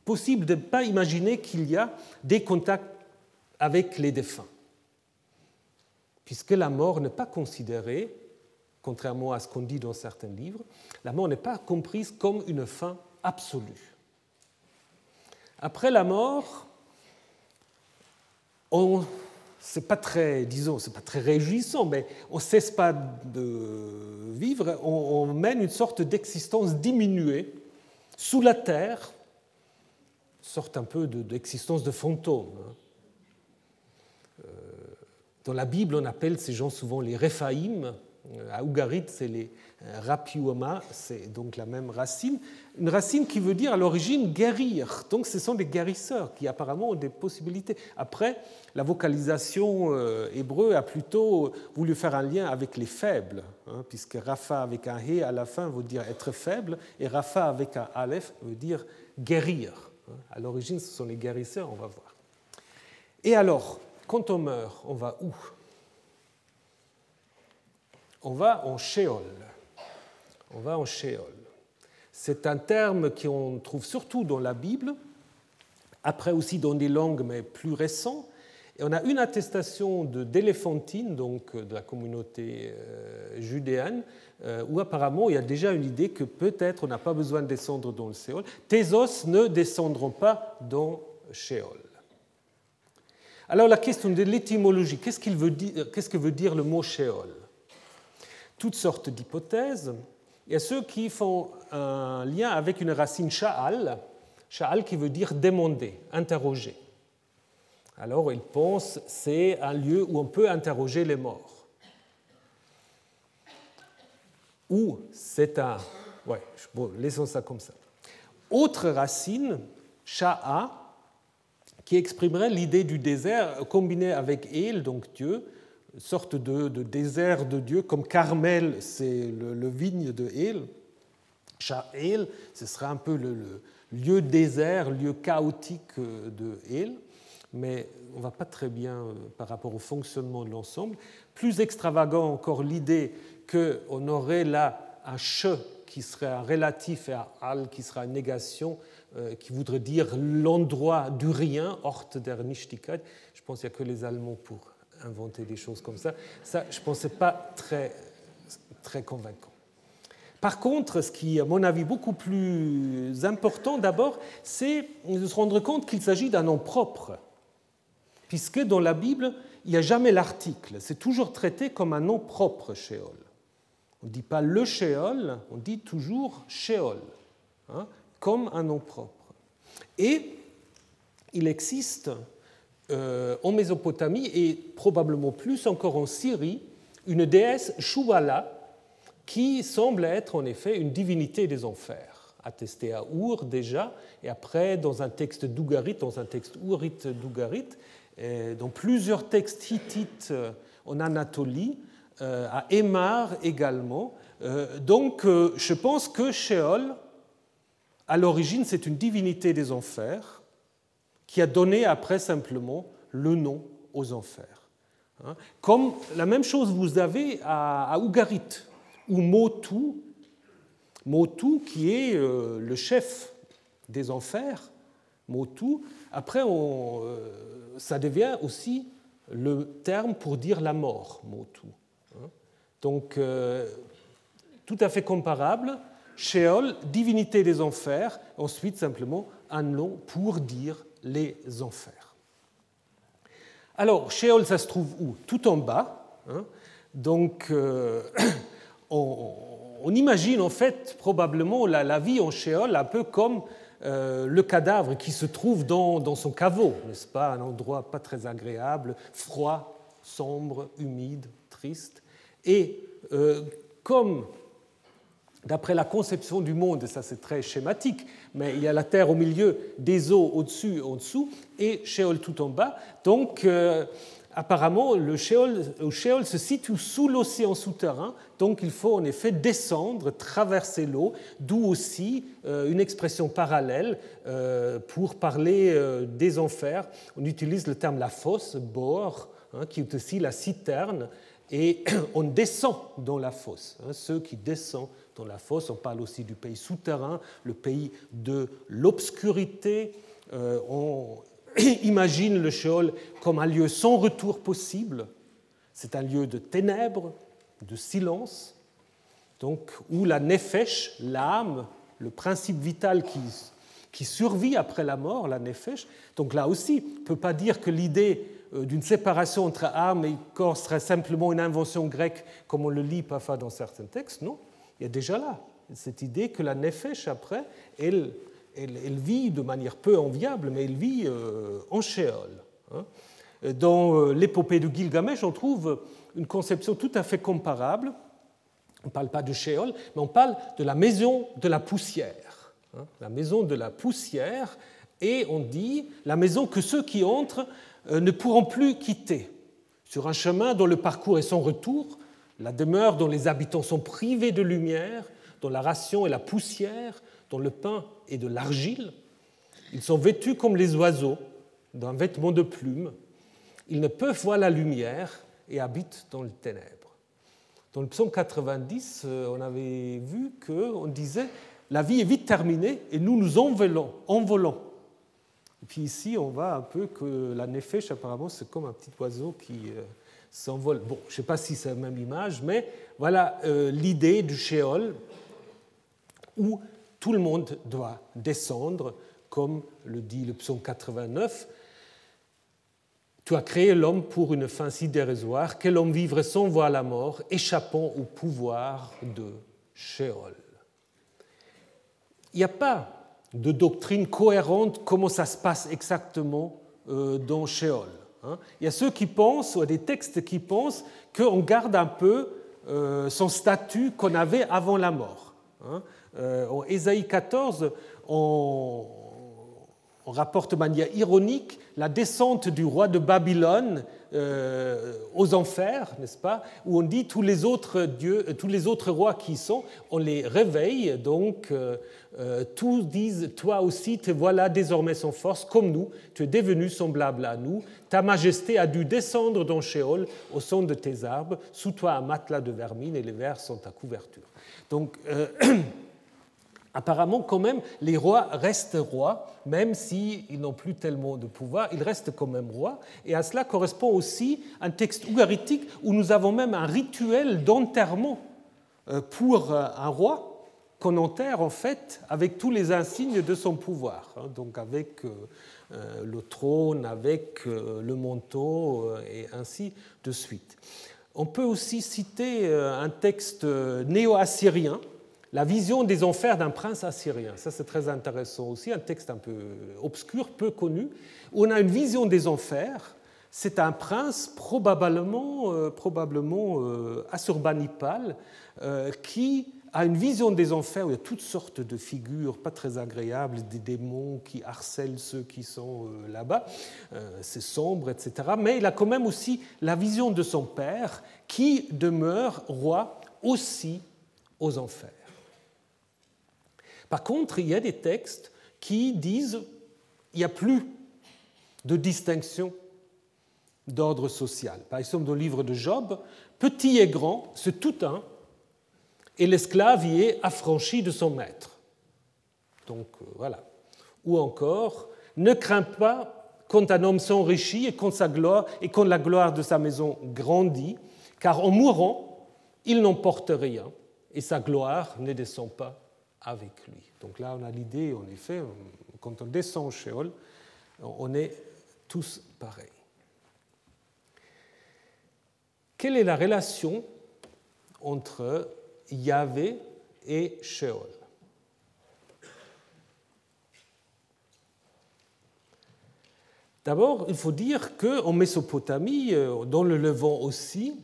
S2: possible de ne pas imaginer qu'il y a des contacts avec les défunts, puisque la mort n'est pas considérée contrairement à ce qu'on dit dans certains livres, la mort n'est pas comprise comme une fin absolue. Après la mort, on c'est pas très, disons, c'est pas très réjouissant, mais on ne cesse pas de vivre, on, mène une sorte d'existence diminuée sous la terre, sorte un peu d'existence de, fantôme. Hein. Euh, dans la Bible, on appelle ces gens souvent les Réphaïm, à Ougarit, c'est les euh, rapiuama, c'est donc la même racine. Une racine qui veut dire à l'origine guérir. Donc ce sont des guérisseurs qui apparemment ont des possibilités. Après, la vocalisation euh, hébreu a plutôt voulu faire un lien avec les faibles, hein, puisque Rafa avec un He à la fin veut dire être faible, et Rafa avec un Aleph veut dire guérir. Hein. À l'origine, ce sont les guérisseurs, on va voir. Et alors, quand on meurt, on va où? On va en Sheol. On va en Sheol. C'est un terme qu'on trouve surtout dans la Bible, après aussi dans des langues mais plus récentes. Et on a une attestation d'Éléphantine, donc de la communauté euh, judéenne, euh, où apparemment il y a déjà une idée que peut-être on n'a pas besoin de descendre dans le Sheol. Tes os ne descendront pas dans Sheol. Alors la question de l'étymologie, qu'est-ce, qu'est-ce que veut dire le mot Sheol toutes sortes d'hypothèses. Il y a ceux qui font un lien avec une racine sha'al, sha'al qui veut dire demander, interroger. Alors ils pensent c'est un lieu où on peut interroger les morts. Ou c'est un... Ouais, bon, laissons ça comme ça. Autre racine, sha'a, qui exprimerait l'idée du désert combiné avec El, donc Dieu, sorte de, désert de Dieu, comme Carmel, c'est le, vigne de El. Sha'el, ce sera un peu le, lieu désert, lieu chaotique de El, mais on ne va pas très bien euh, par rapport au fonctionnement de l'ensemble. Plus extravagant encore l'idée qu'on aurait là un che qui serait un relatif et un al qui sera une négation, euh, qui voudrait dire l'endroit du rien, Ort der Nichtigkeit. Je pense qu'il n'y a que les Allemands pour inventer des choses comme ça. Ça, je ne pensais pas très, très convaincant. Par contre, ce qui à mon avis, beaucoup plus important d'abord, c'est de se rendre compte qu'il s'agit d'un nom propre, puisque dans la Bible, il n'y a jamais l'article. C'est toujours traité comme un nom propre, Sheol. On ne dit pas le Sheol, on dit toujours Sheol, hein, comme un nom propre. Et il existe euh, en Mésopotamie et probablement plus encore en Syrie, une déesse Shuvala qui semble être en effet une divinité des enfers, attestée à Our déjà, et après dans un texte d'Ougarit, dans un texte ourite d'Ougarit, dans plusieurs textes hittites euh, en Anatolie, euh, à Emar également. Donc je pense que Sheol, à l'origine, c'est une divinité des enfers qui a donné après simplement le nom aux enfers. Hein. Comme la même chose vous avez à Ougarit, ou Motu, Motu qui est euh, le chef des enfers, Motu, après euh, ça devient aussi le terme pour dire la mort, Motu. Hein. Donc euh, tout à fait comparable, Sheol, divinité des enfers, ensuite simplement un nom pour dire les enfers. Alors, Sheol, ça se trouve où? Tout en bas. Hein. Donc, euh, on, imagine en fait probablement la, vie en Sheol un peu comme euh, le cadavre qui se trouve dans, son caveau, n'est-ce pas? Un endroit pas très agréable, froid, sombre, humide, triste. Et comme d'après la conception du monde, et ça c'est très schématique, mais il y a la Terre au milieu, des eaux au-dessus, en dessous, et Sheol tout en bas. Donc, euh, apparemment, le Sheol, se situe sous l'océan souterrain, donc il faut en effet descendre, traverser l'eau, d'où aussi euh, une expression parallèle euh, pour parler des enfers. On utilise le terme la fosse, bord, hein, qui est aussi la citerne, et on descend dans la fosse. Hein, ceux qui descendent dans la fosse. On parle aussi du pays souterrain, le pays de l'obscurité. Euh, on imagine le Sheol comme un lieu sans retour possible. C'est un lieu de ténèbres, de silence, donc où la nefesh, l'âme, le principe vital qui, survit après la mort, la nefesh. Donc là aussi, on ne peut pas dire que l'idée euh, d'une séparation entre âme et corps serait simplement une invention grecque, comme on le lit parfois dans certains textes. Non, il y a déjà là cette idée que la nefesh, après, elle, elle, vit de manière peu enviable, mais elle vit euh, en Sheol. Hein. Dans euh, l'épopée de Gilgamesh, on trouve une conception tout à fait comparable. On ne parle pas de Sheol, mais on parle de la maison de la poussière. Hein. La maison de la poussière, et on dit la maison que ceux qui entrent euh, ne pourront plus quitter. Sur un chemin dont le parcours est sans retour, la demeure dont les habitants sont privés de lumière, dont la ration est la poussière, dont le pain est de l'argile. Ils sont vêtus comme les oiseaux, d'un vêtement de plumes. Ils ne peuvent voir la lumière et habitent dans les ténèbres. Dans le psaume 90, euh, on avait vu qu'on disait la vie est vite terminée et nous nous envolons. envolons. Et puis ici, on voit un peu que la nefesh, apparemment, c'est comme un petit oiseau qui euh, s'envole. Bon, je ne sais pas si c'est la même image, mais voilà euh, l'idée du Sheol où tout le monde doit descendre, comme le dit le psaume 89. Tu as créé l'homme pour une fin si dérisoire, quel homme vivrait sans voir la mort, échappant au pouvoir de Sheol. Il n'y a pas de doctrine cohérente comment ça se passe exactement euh, dans Sheol. Hein. Il y a ceux qui pensent, ou des textes qui pensent, qu'on garde un peu euh, son statut qu'on avait avant la mort. Hein. Euh, en Ésaïe 14, on, rapporte de manière ironique la descente du roi de Babylone euh, aux enfers, n'est-ce pas Où on dit tous les autres dieux, tous les autres rois qui y sont, on les réveille, donc euh, tous disent, toi aussi te voilà désormais sans force, comme nous, tu es devenu semblable à nous, ta majesté a dû descendre dans Sheol au son de tes arbres, sous toi un matelas de vermine et les vers sont ta couverture. Donc, euh, apparemment, quand même, les rois restent rois, même s'ils n'ont plus tellement de pouvoir, ils restent quand même rois. Et à cela correspond aussi un texte ougaritique où nous avons même un rituel d'enterrement euh, pour un roi qu'on enterre en fait avec tous les insignes de son pouvoir, hein, donc avec euh, euh, le trône, avec euh, le manteau et ainsi de suite. On peut aussi citer un texte néo-assyrien, La vision des enfers d'un prince assyrien. Ça c'est très intéressant aussi, un texte un peu obscur, peu connu, on a une vision des enfers. C'est un prince probablement, probablement assurbanipal qui a une vision des enfers où il y a toutes sortes de figures pas très agréables, des démons qui harcèlent ceux qui sont euh, là-bas, euh, c'est sombre, etc. Mais il a quand même aussi la vision de son père qui demeure roi aussi aux enfers. Par contre, il y a des textes qui disent il n'y a plus de distinction d'ordre social. Par exemple, dans le livre de Job, petit et grand, c'est tout un, et l'esclave y est affranchi de son maître. Donc euh, voilà. Ou encore, ne crains pas quand un homme s'enrichit et quand sa gloire et quand la gloire de sa maison grandit, car en mourant, il n'emporte rien et sa gloire ne descend pas avec lui. Donc là, on a l'idée, en effet, quand on descend au Sheol, on est tous pareils. Quelle est la relation entre Yahvé et Sheol? D'abord, il faut dire qu'en Mésopotamie, euh, dans le Levant aussi,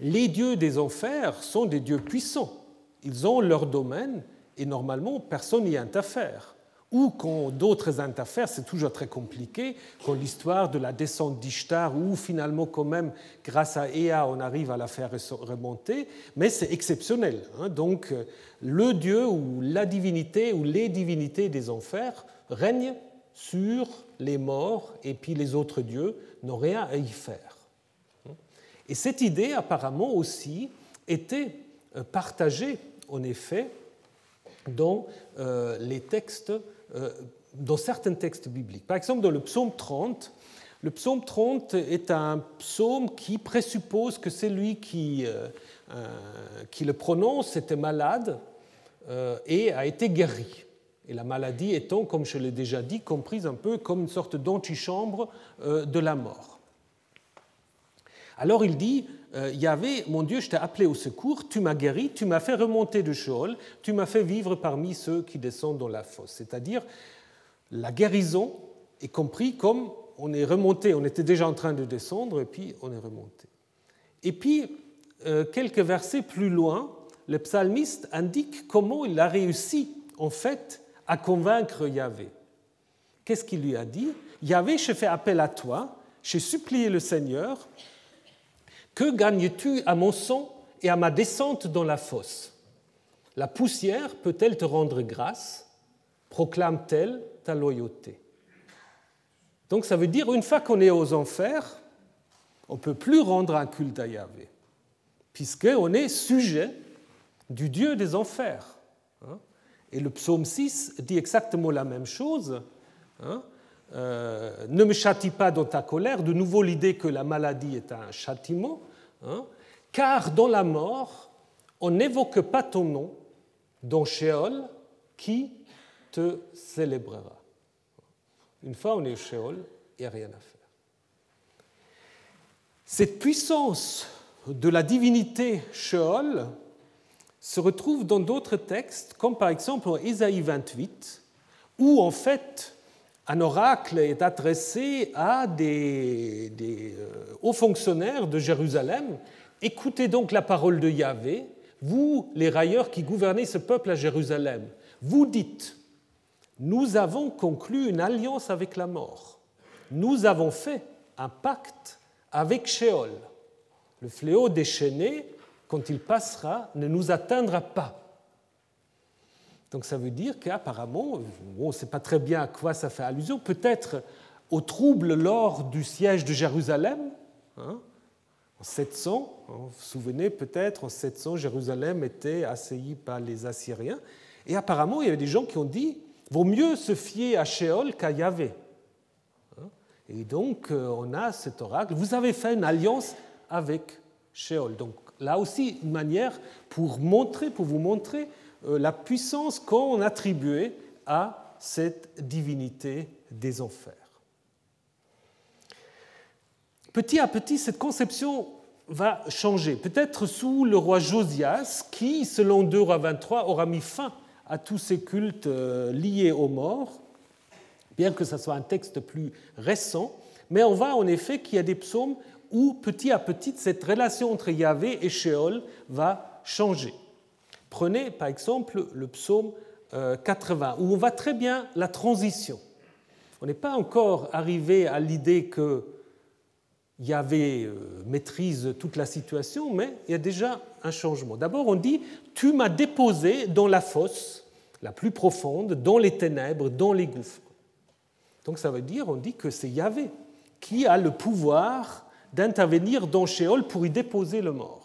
S2: les dieux des enfers sont des dieux puissants. Ils ont leur domaine et normalement personne n'y affaire. Ou quand d'autres interfèrent, c'est toujours très compliqué, quand l'histoire de la descente d'Ishtar, où finalement quand même, grâce à Ea, on arrive à la faire remonter, mais c'est exceptionnel. Hein. Donc le dieu ou la divinité ou les divinités des enfers règnent sur les morts et puis les autres dieux n'ont rien à y faire. Et cette idée apparemment aussi était euh, partagée en effet dans euh, les textes euh, dans certains textes bibliques. Par exemple, dans le psaume 30, le psaume 30 est un psaume qui présuppose que celui qui, euh, qui le prononce était malade et a été guéri. Et la maladie étant, comme je l'ai déjà dit, comprise un peu comme une sorte d'antichambre de la mort. Alors il dit, Yahvé, mon Dieu, je t'ai appelé au secours, tu m'as guéri, tu m'as fait remonter de Sheol, tu m'as fait vivre parmi ceux qui descendent dans la fosse. C'est-à-dire, la guérison est compris comme on est remonté, on était déjà en train de descendre et puis on est remonté. Et puis, euh, quelques versets plus loin, le psalmiste indique comment il a réussi en fait à convaincre Yahvé. Qu'est-ce qu'il lui a dit? Yahvé, je fais appel à toi, j'ai supplié le Seigneur, que gagnes-tu à mon sang et à ma descente dans la fosse? La poussière peut-elle te rendre grâce? Proclame-t-elle ta loyauté Donc ça veut dire, une fois qu'on est aux enfers, on ne peut plus rendre un culte à Yahvé, puisqu'on est sujet du Dieu des enfers. Hein. Et le psaume 6 dit exactement la même chose. Euh, ne me châtie pas dans ta colère, de nouveau l'idée que la maladie est un châtiment, hein, car dans la mort, on n'évoque pas ton nom, dans Sheol, qui te célébrera. Une fois on est au Sheol, il n'y a rien à faire. Cette puissance de la divinité Sheol se retrouve dans d'autres textes, comme par exemple en Ésaïe 28, où en fait un oracle est adressé à des, euh, hauts fonctionnaires de Jérusalem. Écoutez donc la parole de Yahvé, vous les railleurs qui gouvernez ce peuple à Jérusalem. Vous dites, nous avons conclu une alliance avec la mort. Nous avons fait un pacte avec Sheol. Le fléau déchaîné, quand il passera, ne nous atteindra pas. Donc ça veut dire qu'apparemment, on ne sait pas très bien à quoi ça fait allusion, peut-être au trouble lors du siège de Jérusalem, hein, en 700, hein, vous vous souvenez peut-être, en 700, Jérusalem était assaillie par les Assyriens, et apparemment il y avait des gens qui ont dit, vaut mieux se fier à Sheol qu'à Yahvé. Hein. Et donc euh, on a cet oracle, vous avez fait une alliance avec Sheol. Donc là aussi une manière pour montrer, pour vous montrer la puissance qu'on attribuait à cette divinité des enfers. Petit à petit, cette conception va changer, peut-être sous le roi Josias, qui, selon 2 roi 23, aura mis fin à tous ces cultes euh, liés aux morts, bien que ce soit un texte plus récent, mais on voit en effet qu'il y a des psaumes où petit à petit cette relation entre Yahvé et Sheol va changer. Prenez par exemple le psaume 80, euh, où on voit très bien la transition. On n'est pas encore arrivé à l'idée que Yahvé euh, maîtrise toute la situation, mais il y a déjà un changement. D'abord, on dit Tu m'as déposé dans la fosse la plus profonde, dans les ténèbres, dans les gouffres. Donc ça veut dire, on dit que c'est Yahvé qui a le pouvoir d'intervenir dans Sheol pour y déposer le mort.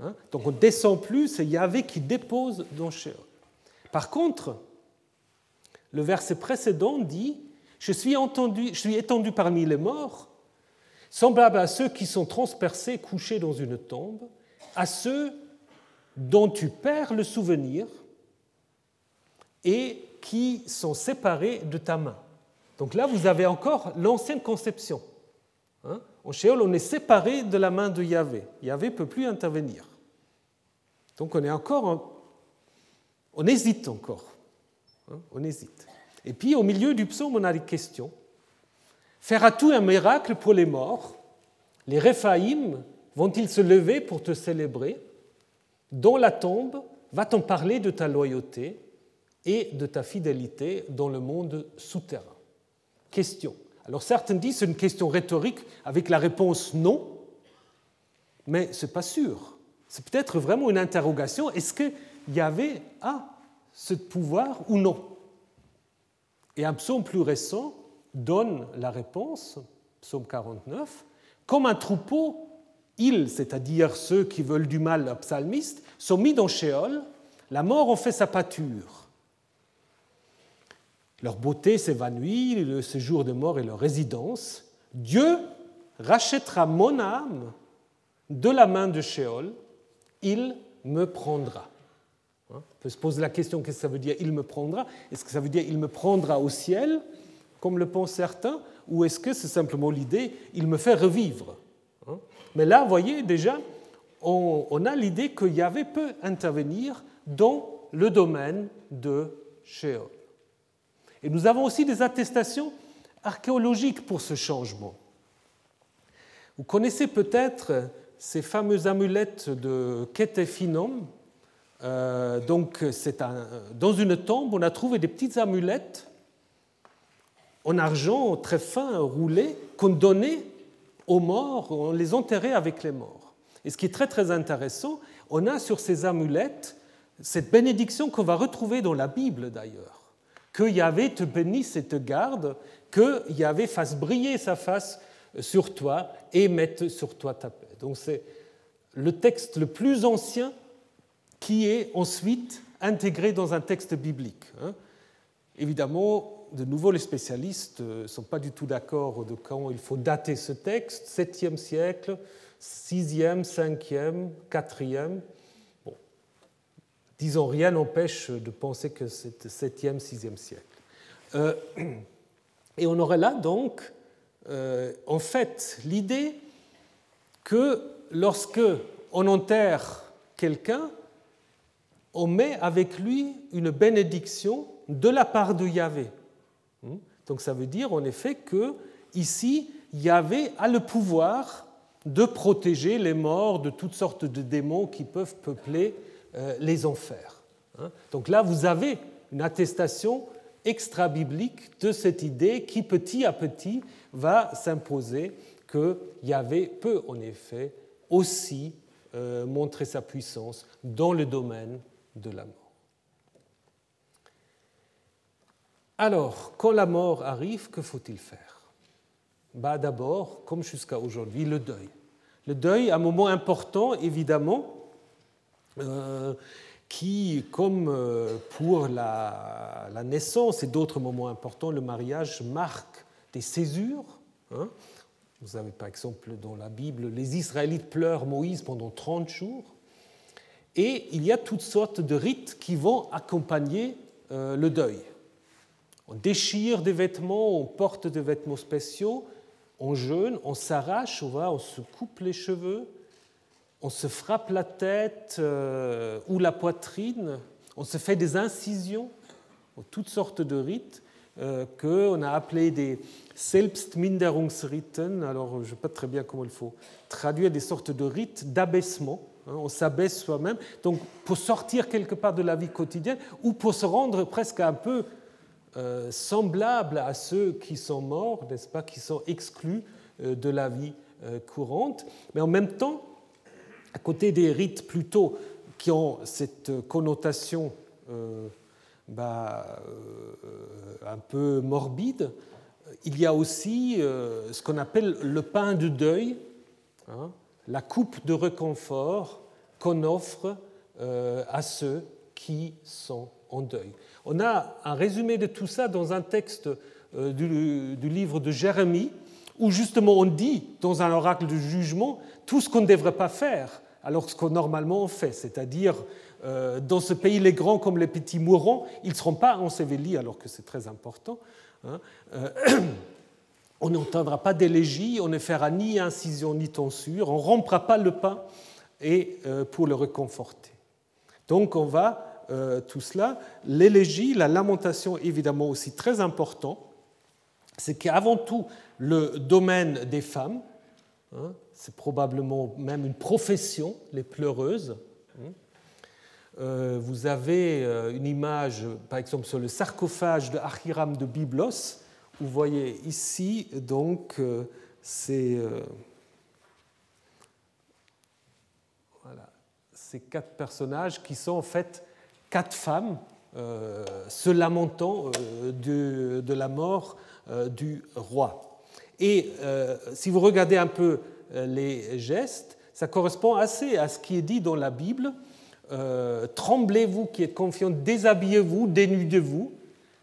S2: Hein? Donc on ne descend plus, c'est Yahvé qui dépose dans Sheol. Par contre, le verset précédent dit je suis, entendu, je suis étendu parmi les morts, semblable à ceux qui sont transpercés, couchés dans une tombe, à ceux dont tu perds le souvenir et qui sont séparés de ta main. Donc là, vous avez encore l'ancienne conception. Hein? En Sheol, on est séparé de la main de Yahvé. Yahvé ne peut plus intervenir. Donc on est encore, on hésite encore, hein, on hésite. Et puis au milieu du psaume, on a des questions. Fera-t-il un miracle pour les morts Les Réphaïm vont-ils se lever pour te célébrer? Dans la tombe, va-t-on parler de ta loyauté et de ta fidélité dans le monde souterrain? Question. Alors certains disent c'est une question rhétorique avec la réponse non, mais ce n'est pas sûr. C'est peut-être vraiment une interrogation. Est-ce qu'il y avait a ce pouvoir ou non? Et un psaume plus récent donne la réponse, psaume 49, comme un troupeau, ils, c'est-à-dire ceux qui veulent du mal au psalmiste, sont mis dans Sheol, la mort en fait sa pâture. Leur beauté s'évanouit, le séjour de mort est leur résidence. Dieu rachètera mon âme de la main de Sheol, il me prendra. Hein? On peut se poser la question qu'est-ce que ça veut dire il me prendra? Est-ce que ça veut dire il me prendra au ciel, comme le pensent certains, ou est-ce que c'est simplement l'idée il me fait revivre? Hein? Mais là, vous voyez déjà, on a l'idée que Yahvé peut intervenir dans le domaine de Sheol. Et nous avons aussi des attestations archéologiques pour ce changement. Vous connaissez peut-être ces fameuses amulettes de Ketephinom. Euh, donc, c'est dans une tombe, on a trouvé des petites amulettes en argent très fin, roulées, qu'on donnait aux morts, on les enterrait avec les morts. Et ce qui est très très intéressant, on a sur ces amulettes cette bénédiction qu'on va retrouver dans la Bible d'ailleurs que Yahvé te bénisse et te garde, que Yahvé fasse briller sa face sur toi et mette sur toi ta paix. Donc c'est le texte le plus ancien qui est ensuite intégré dans un texte biblique. Hein. Évidemment, de nouveau, les spécialistes ne sont pas du tout d'accord de quand il faut dater ce texte, 7e siècle, 6e, 5e, 4e. Disons, rien n'empêche de penser que c'est 7e, 6e siècle. Euh, et on aurait là donc, euh, en fait, l'idée que lorsque on enterre quelqu'un, on met avec lui une bénédiction de la part de Yahvé. Hmm? Donc ça veut dire en effet que ici, Yahvé a le pouvoir de protéger les morts de toutes sortes de démons qui peuvent peupler les enfers. Hein. Donc là, vous avez une attestation extra-biblique de cette idée qui, petit à petit, va s'imposer que Yahvé peut en effet aussi euh, montrer sa puissance dans le domaine de la mort. Alors, quand la mort arrive, que faut-il faire? Bah, D'abord, comme jusqu'à aujourd'hui, le deuil. Le deuil, un moment important, évidemment, euh, qui, comme euh, pour la, naissance et d'autres moments importants, le mariage marque des césures. Hein. Vous avez par exemple dans la Bible, les Israélites pleurent Moïse pendant 30 jours. Et il y a toutes sortes de rites qui vont accompagner euh, le deuil. On déchire des vêtements, on porte des vêtements spéciaux, on jeûne, on s'arrache, on, on se coupe les cheveux, on se frappe la tête euh, ou la poitrine, on se fait des incisions, toutes sortes de rites euh, qu'on a appelés des Selbstminderungsriten. Alors, je ne sais pas très bien comment il faut traduire des sortes de rites d'abaissement. Hein, on s'abaisse soi-même, donc pour sortir quelque part de la vie quotidienne ou pour se rendre presque un peu euh, semblable à ceux qui sont morts, n'est-ce pas, qui sont exclus de la vie courante. Mais en même temps, à côté des rites plutôt qui ont cette connotation euh, bah, euh, un peu morbide, il y a aussi euh, ce qu'on appelle le pain de deuil, hein, la coupe de réconfort qu'on offre à ceux qui sont en deuil. On a un résumé de tout ça dans un texte du, du livre de Jérémie, où justement on dit dans un oracle de jugement tout ce qu'on ne devrait pas faire alors ce qu'on normalement fait, c'est-à-dire euh, dans ce pays, les grands comme les petits mourront, ils ne seront pas ensevelis, alors que c'est très important. Hein. Euh, on n'entendra pas d'élégie, on ne fera ni incision ni tonsure, on ne rompra pas le pain et, euh, pour le réconforter. Donc on va, tout cela, l'élégie, la lamentation évidemment aussi très important, c'est qu'avant tout le domaine des femmes, hein, c'est probablement même une profession, les pleureuses. Euh, vous avez euh, une image, par exemple, sur le sarcophage de Achiram de Byblos. Vous voyez ici, donc, euh, ces, ces quatre personnages qui sont en fait quatre femmes se lamentant de, la mort du roi. Et si vous regardez un peu les gestes, ça correspond assez à ce qui est dit dans la Bible euh, Tremblez-vous qui êtes confiants, déshabillez-vous, dénudez-vous,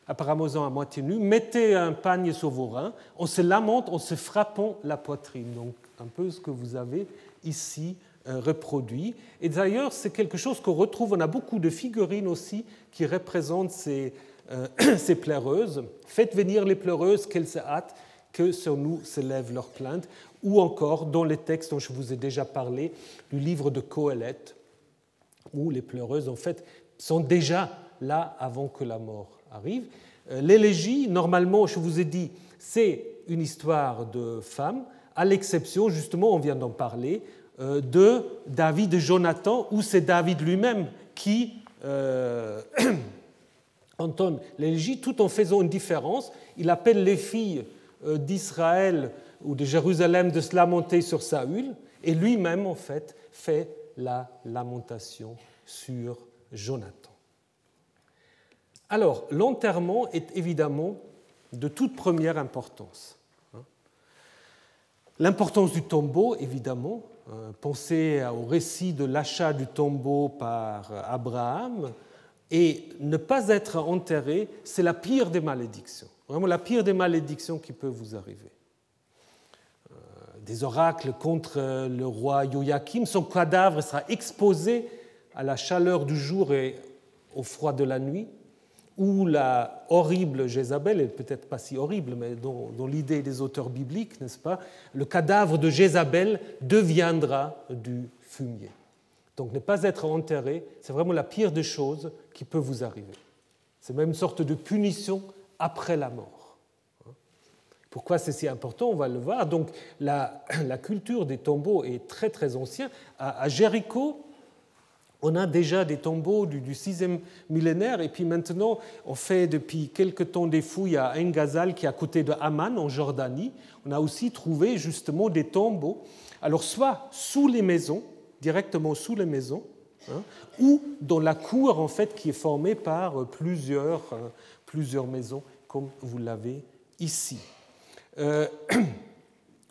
S2: apparemment à moitié nu, mettez un pagne sur vos reins, on se lamente en se frappant la poitrine. Donc un peu ce que vous avez ici euh, reproduit. Et d'ailleurs, c'est quelque chose qu'on retrouve, on a beaucoup de figurines aussi qui représentent ces, euh, ces pleureuses. Faites venir les pleureuses, qu'elles se hâtent, que sur nous s'élève leur plainte, ou encore dans les textes dont je vous ai déjà parlé, du livre de Coëlette, où les pleureuses, en fait, sont déjà là avant que la mort arrive. Euh, l'élégie, normalement, je vous ai dit, c'est une histoire de femme, à l'exception, justement, on vient d'en parler, euh, de David et Jonathan, où c'est David lui-même qui euh, entonne l'élégie, tout en faisant une différence. Il appelle les filles d'Israël ou de Jérusalem de se lamenter sur Saül, et lui-même, en fait, fait la lamentation sur Jonathan. Alors, l'enterrement est évidemment de toute première importance. Hein. L'importance du tombeau, évidemment. Hein, pensez au récit de l'achat du tombeau par Abraham. Et ne pas être enterré, c'est la pire des malédictions. Vraiment la pire des malédictions qui peut vous arriver des oracles contre le roi Joachim. Son cadavre sera exposé à la chaleur du jour et au froid de la nuit, ou la horrible Jézabel, et peut-être pas si horrible, mais dans l'idée des auteurs bibliques, n'est-ce pas, le cadavre de Jézabel deviendra du fumier. Donc ne pas être enterré, c'est vraiment la pire des choses qui peut vous arriver. C'est même une sorte de punition après la mort. Pourquoi c'est si important On va le voir. Donc la, culture des tombeaux est très très ancienne. À, Jéricho, on a déjà des tombeaux du, 6e millénaire, et puis maintenant, on fait depuis quelque temps des fouilles à Engazal, qui est à côté de Amman, en Jordanie. On a aussi trouvé justement des tombeaux, alors soit sous les maisons, directement sous les maisons, hein, ou dans la cour, en fait, qui est formée par plusieurs, euh, plusieurs maisons, comme vous l'avez ici. Euh,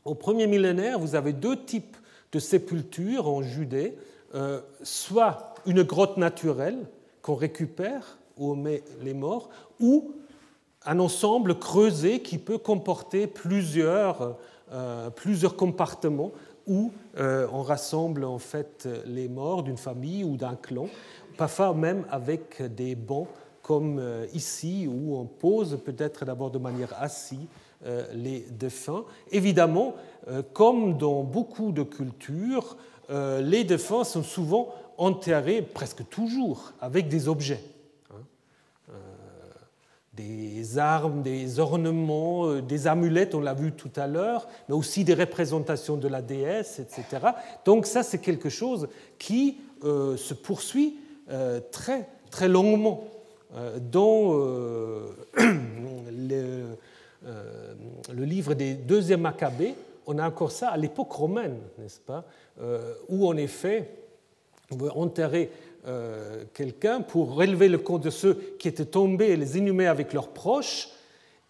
S2: au premier millénaire, vous avez deux types de sépultures en Judée, euh, soit une grotte naturelle qu'on récupère où on met les morts, ou un ensemble creusé qui peut comporter plusieurs, euh, plusieurs compartiments où on rassemble en fait les morts d'une famille ou d'un clan, parfois même avec des bancs comme ici où on pose peut-être d'abord de manière assise euh, les défunts. Évidemment, euh, comme dans beaucoup de cultures, euh, les défunts sont souvent enterrés presque toujours avec des objets. Hein. Des armes, des ornements, des amulettes, on l'a vu tout à l'heure, mais aussi des représentations de la déesse, etc. Donc ça, c'est quelque chose qui se poursuit très, très longuement dans le euh, le livre des deuxièmes Maccabées, on a encore ça à l'époque romaine, n'est-ce pas euh, Où en effet, on veut enterrer euh, quelqu'un pour relever le compte de ceux qui étaient tombés et les inhumer avec leurs proches.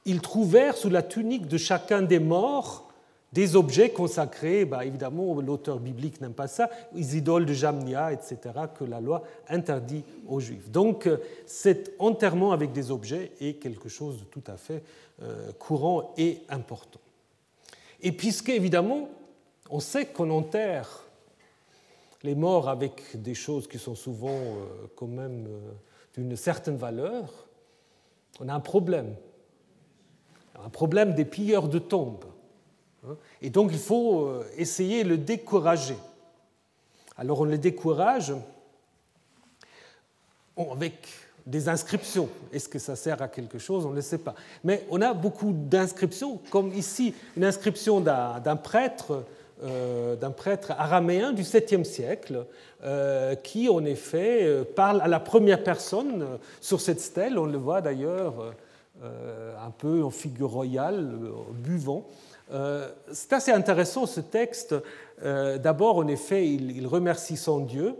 S2: Ils trouvèrent sous la tunique de chacun des morts des objets consacrés, bah, évidemment l'auteur biblique n'aime pas ça, les idoles de Jamnia, etc., que la loi interdit aux juifs. Donc cet enterrement avec des objets est quelque chose de tout à fait euh, courant et important. Et puisque, évidemment, on sait qu'on enterre les morts avec des choses qui sont souvent euh, quand même euh, d'une certaine valeur, on a un problème. Un problème des pilleurs de tombes. Hein? Et donc il faut essayer de le décourager. Alors on le décourage avec des inscriptions. Est-ce que ça sert à quelque chose? On ne sait pas. Mais on a beaucoup d'inscriptions, comme ici une inscription d'un prêtre d'un prêtre araméen du 7e siècle, qui en effet parle à la première personne sur cette stèle. On le voit d'ailleurs un peu en figure royale, buvant. C'est assez intéressant ce texte. D'abord, en effet, il remercie son Dieu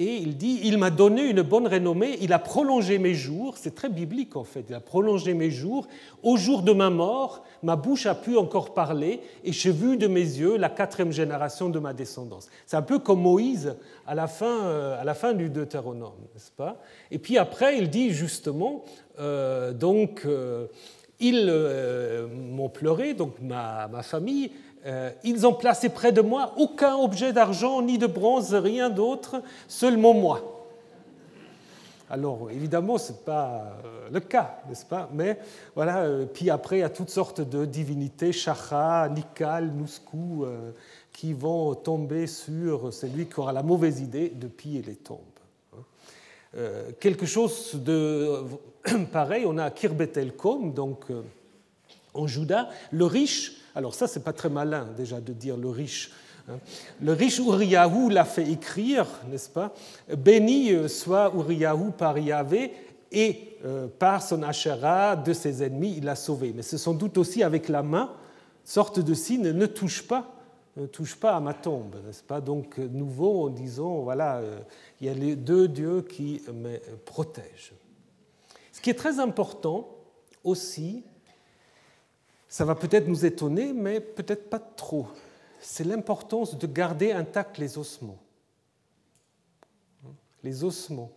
S2: et il dit, il m'a donné une bonne renommée, il a prolongé mes jours, c'est très biblique en fait, il a prolongé mes jours, au jour de ma mort, ma bouche a pu encore parler, et j'ai vu de mes yeux la quatrième génération de ma descendance. C'est un peu comme Moïse à la fin, euh, du Deutéronome, n'est-ce pas? Et puis après, il dit justement, euh, donc, euh, ils m'ont pleuré, donc ma, famille, euh, ils ont placé près de moi aucun objet d'argent ni de bronze, rien d'autre, seulement moi. Alors évidemment, ce n'est pas euh, le cas, n'est-ce pas? Mais voilà, euh, puis après, il y a toutes sortes de divinités, Chacha, Nikal, Nouskou, qui vont tomber sur celui qui aura la mauvaise idée de piller les tombes. Quelque chose de pareil, on a à Kirbetelkom, donc en Juda, le riche alors ça, c'est pas très malin déjà de dire le riche. Hein. Le riche Uriyahu l'a fait écrire, n'est-ce pas? Béni euh, soit Uriyahu par Yahvé et euh, par son Asherah de ses ennemis, il l'a sauvé. Mais c'est sans doute aussi avec la main, sorte de signe, ne touche pas, ne touche pas à ma tombe, n'est-ce pas? Donc nouveau en disant, voilà, euh, il y a les deux dieux qui me protègent. Ce qui est très important aussi, ça va peut-être nous étonner, mais peut-être pas trop. C'est l'importance de garder intacts les ossements. Les ossements.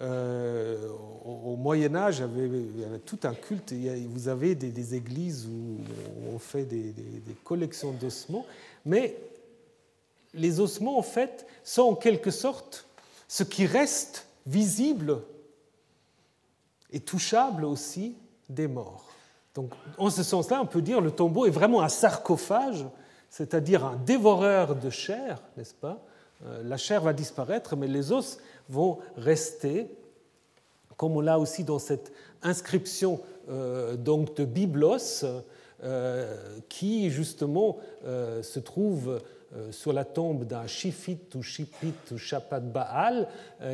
S2: Euh, au, Moyen Âge, il y avait tout un culte. Vous avez des, églises où on fait des, des collections d'ossements, mais les ossements, en fait, sont en quelque sorte ce qui reste visible et touchable aussi des morts. Donc, en ce sens-là, on peut dire que le tombeau est vraiment un sarcophage, c'est-à-dire un dévoreur de chair, n'est-ce pas? Euh, La chair va disparaître, mais les os vont rester, comme on l'a aussi dans cette inscription euh, donc de Biblos, qui justement se trouve sur la tombe d'un Shifit ou Shipit ou Shapat Baal,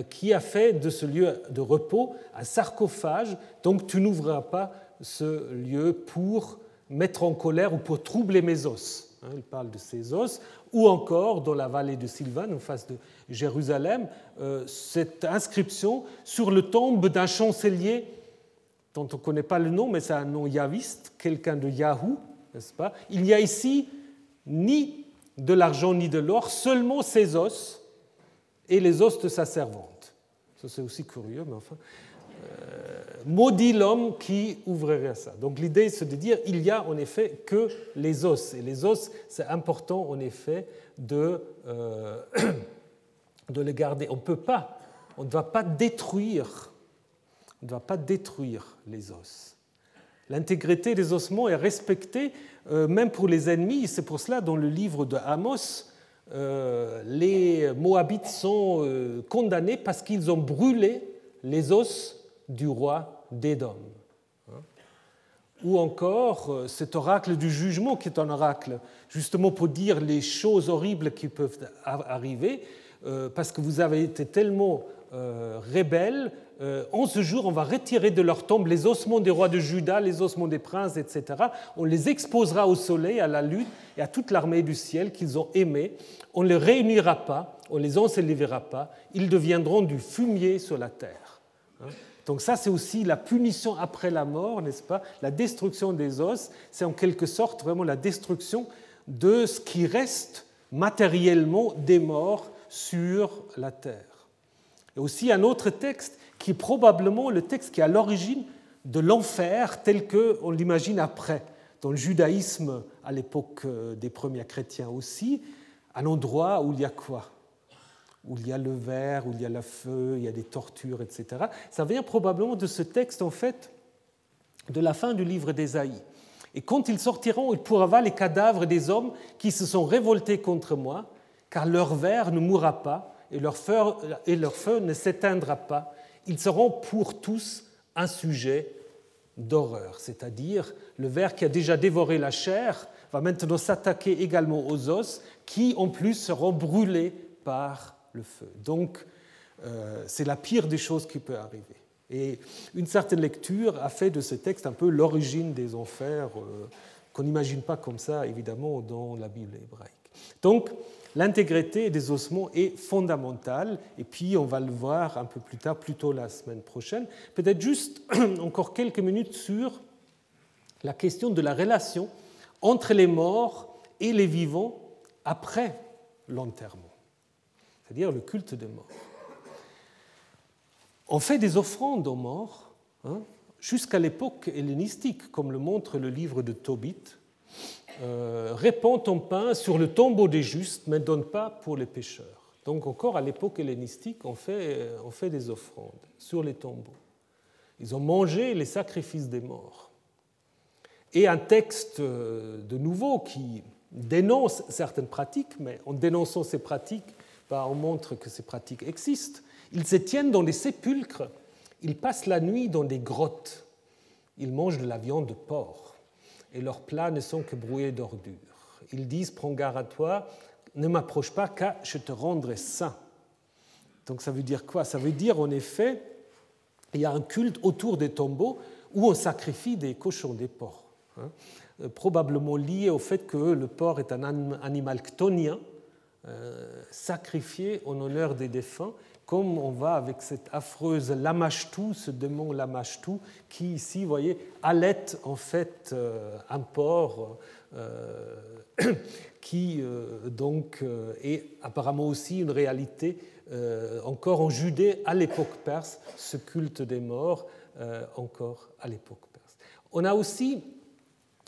S2: qui a fait de ce lieu de repos un sarcophage, donc tu n'ouvriras pas ce lieu pour mettre en colère ou pour troubler mes os. Hein, il parle de ces os. Ou encore, dans la vallée de Sylvan, en face de Jérusalem, euh, cette inscription sur le tombe d'un chancelier dont on ne connaît pas le nom, mais c'est un nom yaviste, quelqu'un de Yahou, n'est-ce pas? Il n'y a ici ni de l'argent ni de l'or, seulement ses os et les os de sa servante. Ça, c'est aussi curieux, mais enfin. Euh, maudit l'homme qui ouvrirait ça. Donc l'idée, c'est de dire il y a en effet que les os. Et les os, c'est important en effet de, euh, de les garder. On ne peut pas, on ne doit pas détruire, ne doit pas détruire les os. L'intégrité des ossements est respectée euh, même pour les ennemis. C'est pour cela dans le livre de Amos, les Moabites sont condamnés parce qu'ils ont brûlé les os du roi d'Édom. Ou encore euh, cet oracle du jugement qui est un oracle justement pour dire les choses horribles qui peuvent arriver, euh, parce que vous avez été tellement euh, rebelles, en ce jour on va retirer de leur tombe les ossements des rois de Juda, les ossements des princes, etc. On les exposera au soleil, à la lune et à toute l'armée du ciel qu'ils ont aimés. On ne les réunira pas, on ne les ensevelira pas, ils deviendront du fumier sur la terre. Donc ça, c'est aussi la punition après la mort, n'est-ce pas? La destruction des os, c'est en quelque sorte vraiment la destruction de ce qui reste matériellement des morts sur la terre. Et aussi un autre texte qui est probablement le texte qui est à l'origine de l'enfer tel qu'on l'imagine après, dans le judaïsme à l'époque des premiers chrétiens aussi, un endroit où il y a quoi? Où il y a le verre, où il y a le feu, il y a des tortures, etc. Ça vient probablement de ce texte, en fait, de la fin du livre d'Ésaïe. Et quand ils sortiront, ils pourront les cadavres des hommes qui se sont révoltés contre moi, car leur verre ne mourra pas et leur feu ne s'éteindra pas. Ils seront pour tous un sujet d'horreur, c'est-à-dire le ver qui a déjà dévoré la chair va maintenant s'attaquer également aux os, qui en plus seront brûlés par le feu. Donc euh, c'est la pire des choses qui peut arriver. Et une certaine lecture a fait de ce texte un peu l'origine des enfers, euh, qu'on n'imagine pas comme ça, évidemment, dans la Bible hébraïque. Donc, l'intégrité des ossements est fondamentale, et puis on va le voir un peu plus tard, plutôt la semaine prochaine. Peut-être juste encore quelques minutes sur la question de la relation entre les morts et les vivants après l'enterrement, c'est-à-dire le culte des morts. On fait des offrandes aux morts hein, jusqu'à l'époque hellénistique, comme le montre le livre de Tobit. Euh, répand ton pain sur le tombeau des justes, mais ne donne pas pour les pécheurs. Donc encore à l'époque hellénistique, on fait, fait des offrandes sur les tombeaux. Ils ont mangé les sacrifices des morts. Et un texte euh, de nouveau qui dénonce certaines pratiques, mais en dénonçant ces pratiques, bah, on montre que ces pratiques existent. Ils se tiennent dans des sépulcres, ils passent la nuit dans des grottes, ils mangent de la viande de porc, et leurs plats ne sont que brouillés d'ordures. Ils disent Prends garde à toi, ne m'approche pas, car je te rendrai saint. Donc ça veut dire quoi? Ça veut dire en effet, il y a un culte autour des tombeaux où on sacrifie des cochons, des porcs. Hein. Euh, probablement lié au fait que le porc est un animal chtonien, euh, sacrifié en honneur des défunts, comme on va avec cette affreuse Lamashtou, ce démon Lamashtou, qui ici, vous voyez, allait en fait euh, un porc euh, qui euh, donc est apparemment aussi une réalité encore en Judée à l'époque perse, ce culte des morts encore à l'époque perse. On a aussi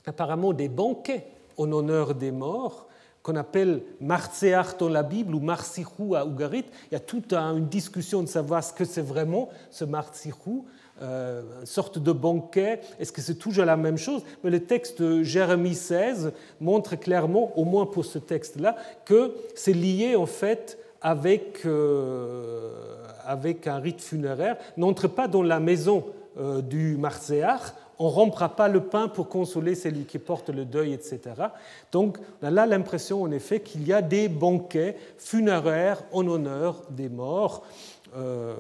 S2: apparemment des banquets en honneur des morts qu'on appelle Martseach dans la Bible ou Marsichou à Ougarit. Il y a toute une discussion de savoir ce que c'est vraiment ce Marsichou, euh, une sorte de banquet. Est-ce que c'est toujours la même chose? Mais le texte de Jérémie 16 montre clairement, au moins pour ce texte-là, que c'est lié en fait avec, euh, avec un rite funéraire. N'entre pas dans la maison euh, du Marseillard, on ne rompra pas le pain pour consoler celui qui porte le deuil, etc. Donc on a là l'impression en effet qu'il y a des banquets funéraires en honneur des morts, euh,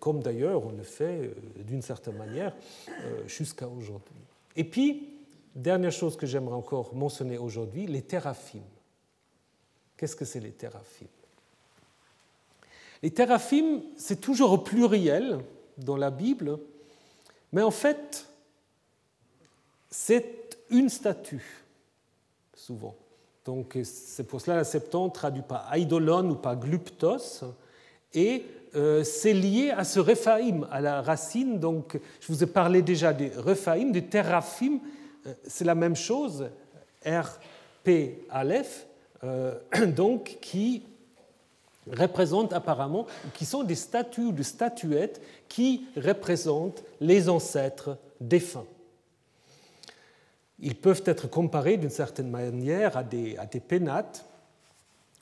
S2: comme d'ailleurs on le fait euh, d'une certaine manière euh, jusqu'à aujourd'hui. Et puis, dernière chose que j'aimerais encore mentionner aujourd'hui, les théraphimes. Qu'est-ce que c'est les théraphimes Les théraphimes, c'est toujours au pluriel dans la Bible, mais en fait, c'est une statue, souvent. Donc c'est pour cela la Septante traduit pas eidolon ou pas gluptos, et euh, c'est lié à ce rephaïm, à la racine. Donc je vous ai parlé déjà des rephaïm, des teraphim, euh, c'est la même chose, R, P, Aleph, euh, donc qui représentent apparemment, qui sont des statues ou des statuettes qui représentent les ancêtres défunts. Ils peuvent être comparés d'une certaine manière à des, à des pénates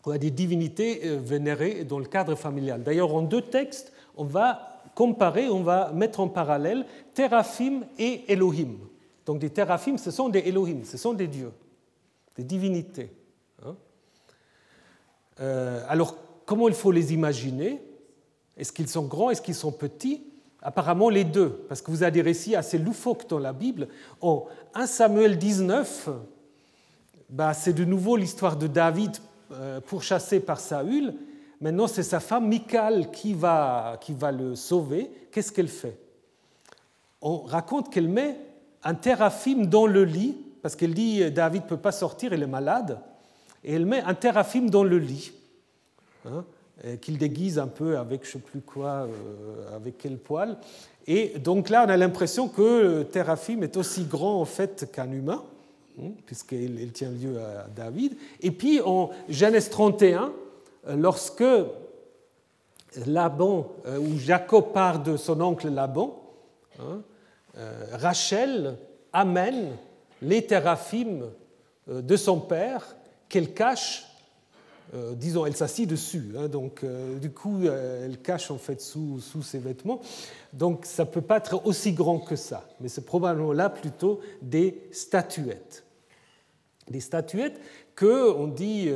S2: ou à des divinités euh, vénérées dans le cadre familial. D'ailleurs, en deux textes, on va comparer, on va mettre en parallèle Teraphim et Elohim. Donc des Teraphim, ce sont des Elohim, ce sont des dieux, des divinités. Hein. Euh, alors, comment il faut les imaginer? Est-ce qu'ils sont grands? Est-ce qu'ils sont petits? Apparemment les deux, parce que vous avez des récits assez loufoques dans la Bible. En 1 Samuel 19, bah, c'est de nouveau l'histoire de David euh, pourchassé par Saül. Maintenant, c'est sa femme Michal qui va, qui va le sauver. Qu'est-ce qu'elle fait? On raconte qu'elle met un théraphime dans le lit, parce qu'elle dit David ne peut pas sortir, il est malade. Et elle met un théraphime dans le lit. Hein qu'il déguise un peu avec je ne sais plus quoi, euh, avec quel poil. Et donc là, on a l'impression que Teraphim est aussi grand en fait qu'un humain, hein, puisqu'il tient lieu à David. Et puis en Genèse 31, lorsque Laban, euh, ou Jacob part de son oncle Laban, hein, euh, Rachel amène les Teraphim de son père qu'elle cache euh, disons, elle s'assit dessus, hein, donc euh, du coup, euh, elle cache en fait sous, ses vêtements. Donc ça ne peut pas être aussi grand que ça, mais c'est probablement là plutôt des statuettes. Des statuettes que on dit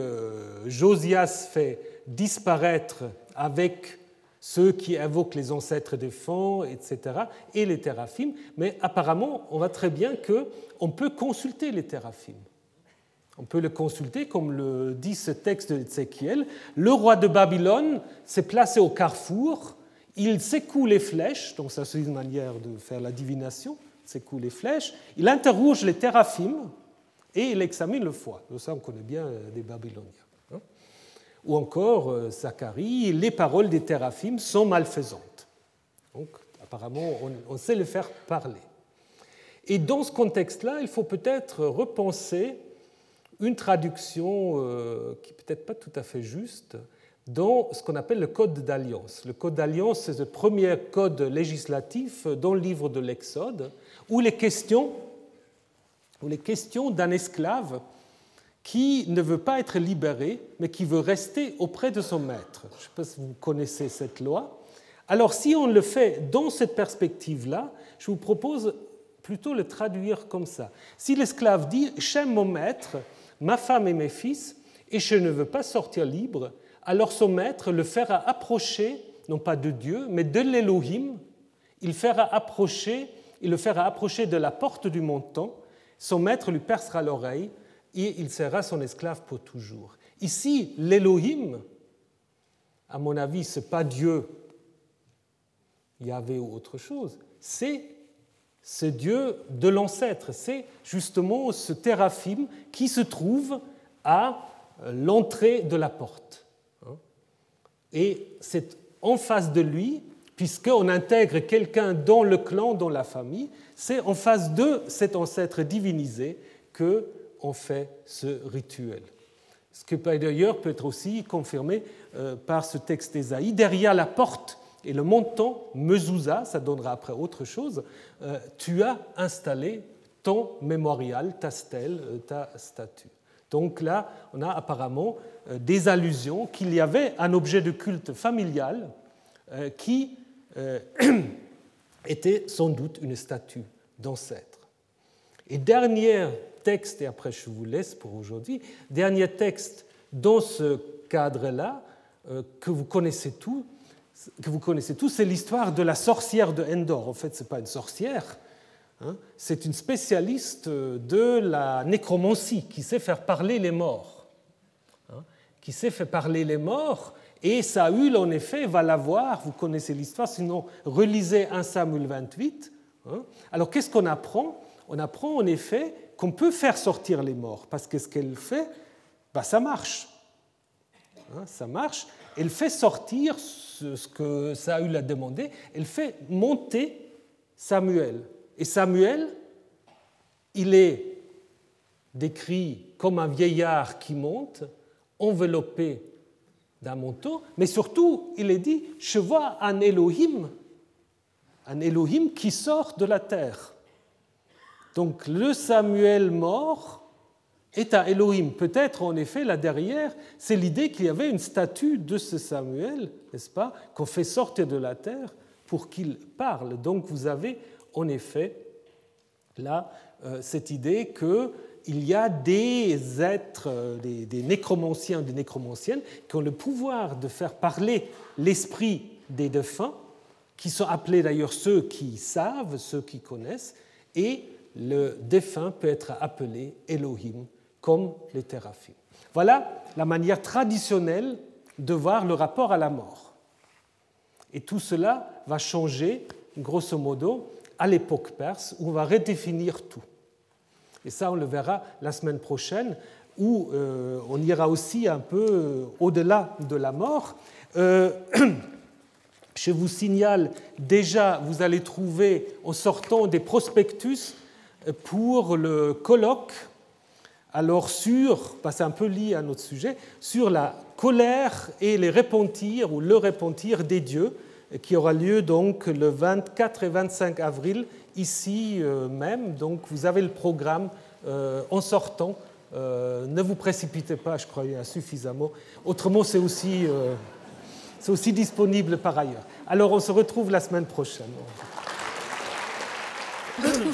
S2: Josias fait disparaître avec ceux qui invoquent les ancêtres des fonds, etc., et les théraphimes, mais apparemment, on voit très bien qu'on peut consulter les théraphimes. On peut le consulter, comme le dit ce texte d'Ézéchiel. Le roi de Babylone s'est placé au carrefour, il secoue les flèches, donc ça c'est une manière de faire la divination, secoue les flèches, il interroge les théraphimes et il examine le foie. Ça on connaît bien euh, des Babyloniens. Hein. Ou encore, euh, Zacharie, les paroles des théraphimes sont malfaisantes. Donc apparemment on sait le faire parler. Et dans ce contexte-là, il faut peut-être repenser une traduction euh, qui peut-être pas tout à fait juste dans ce qu'on appelle le Code d'alliance. Le Code d'alliance, c'est le premier code législatif dans le livre de l'Exode, où les questions, où les questions d'un esclave qui ne veut pas être libéré, mais qui veut rester auprès de son maître. Je ne sais pas si vous connaissez cette loi. Alors si on le fait dans cette perspective-là, je vous propose plutôt le traduire comme ça. Si l'esclave dit ⁇ J'aime mon maître, ma femme et mes fils, et je ne veux pas sortir libre, alors son maître le fera approcher, non pas de Dieu, mais de l'Élohim, il, fera approcher, il le fera approcher de la porte du montant, son maître lui percera l'oreille, et il sera son esclave pour toujours. Ici, l'Élohim, à mon avis, ce n'est pas Dieu, Yahvé ou autre chose, c'est ce Dieu de l'ancêtre, c'est justement ce téraphim qui se trouve à l'entrée de la porte. Et c'est en face de lui, puisqu'on intègre quelqu'un dans le clan, dans la famille, c'est en face de cet ancêtre divinisé que on fait ce rituel. Ce que d'ailleurs peut être aussi confirmé euh, par ce texte d'Ésaïe. Derrière la porte et le montant mezouza, ça donnera après autre chose, euh, tu as installé ton mémorial, ta stèle, euh, ta statue. Donc là, on a apparemment euh, des allusions qu'il y avait un objet de culte familial qui était sans doute une statue d'ancêtre. Et dernier texte, et après je vous laisse pour aujourd'hui, dernier texte dans ce cadre-là, que vous connaissez tous, que vous connaissez tous, c'est l'histoire de la sorcière de Endor. En fait, ce n'est pas une sorcière, hein. c'est une spécialiste de la nécromancie qui sait faire parler les morts. Hein, qui sait faire parler les morts. Et Saül, en effet, va la voir. Vous connaissez l'histoire, sinon relisez 1 Samuel 28. Hein. Alors, qu'est-ce qu'on apprend? On apprend en effet qu'on peut faire sortir les morts, parce que ce qu'elle fait, bah, ça marche. ça marche. Elle fait sortir ce que Saül a demandé, elle fait monter Samuel. Et Samuel, il est décrit comme un vieillard qui monte, enveloppé d'un manteau, mais surtout, il est dit, je vois un Elohim, un Elohim qui sort de la terre. Donc le Samuel mort est un Elohim. Peut-être en effet là derrière, c'est l'idée qu'il y avait une statue de ce Samuel, n'est-ce pas, qu'on fait sortir de la terre pour qu'il parle. Donc vous avez en effet là euh, cette idée qu'il y a des êtres, euh, des, des nécromanciens, des nécromanciennes, qui ont le pouvoir de faire parler l'esprit des défunts, qui sont appelés d'ailleurs ceux qui savent, ceux qui connaissent, et le défunt peut être appelé Elohim comme les théraphies. Voilà la manière traditionnelle de voir le rapport à la mort. Et tout cela va changer, grosso modo, à l'époque perse, où on va redéfinir tout. Et ça, on le verra la semaine prochaine, où euh, on ira aussi un peu euh, au-delà de la mort. Euh, je vous signale déjà, vous allez trouver en sortant des prospectus pour le colloque alors sur, c'est un peu lié à notre sujet, sur la colère et les repentir ou le repentir des dieux, qui aura lieu donc le 24 et 25 avril ici euh, même. Donc vous avez le programme euh, en sortant. Euh, ne vous précipitez pas, je a suffisamment. Autrement, c'est aussi, c'est aussi disponible par ailleurs. Alors on se retrouve la semaine prochaine.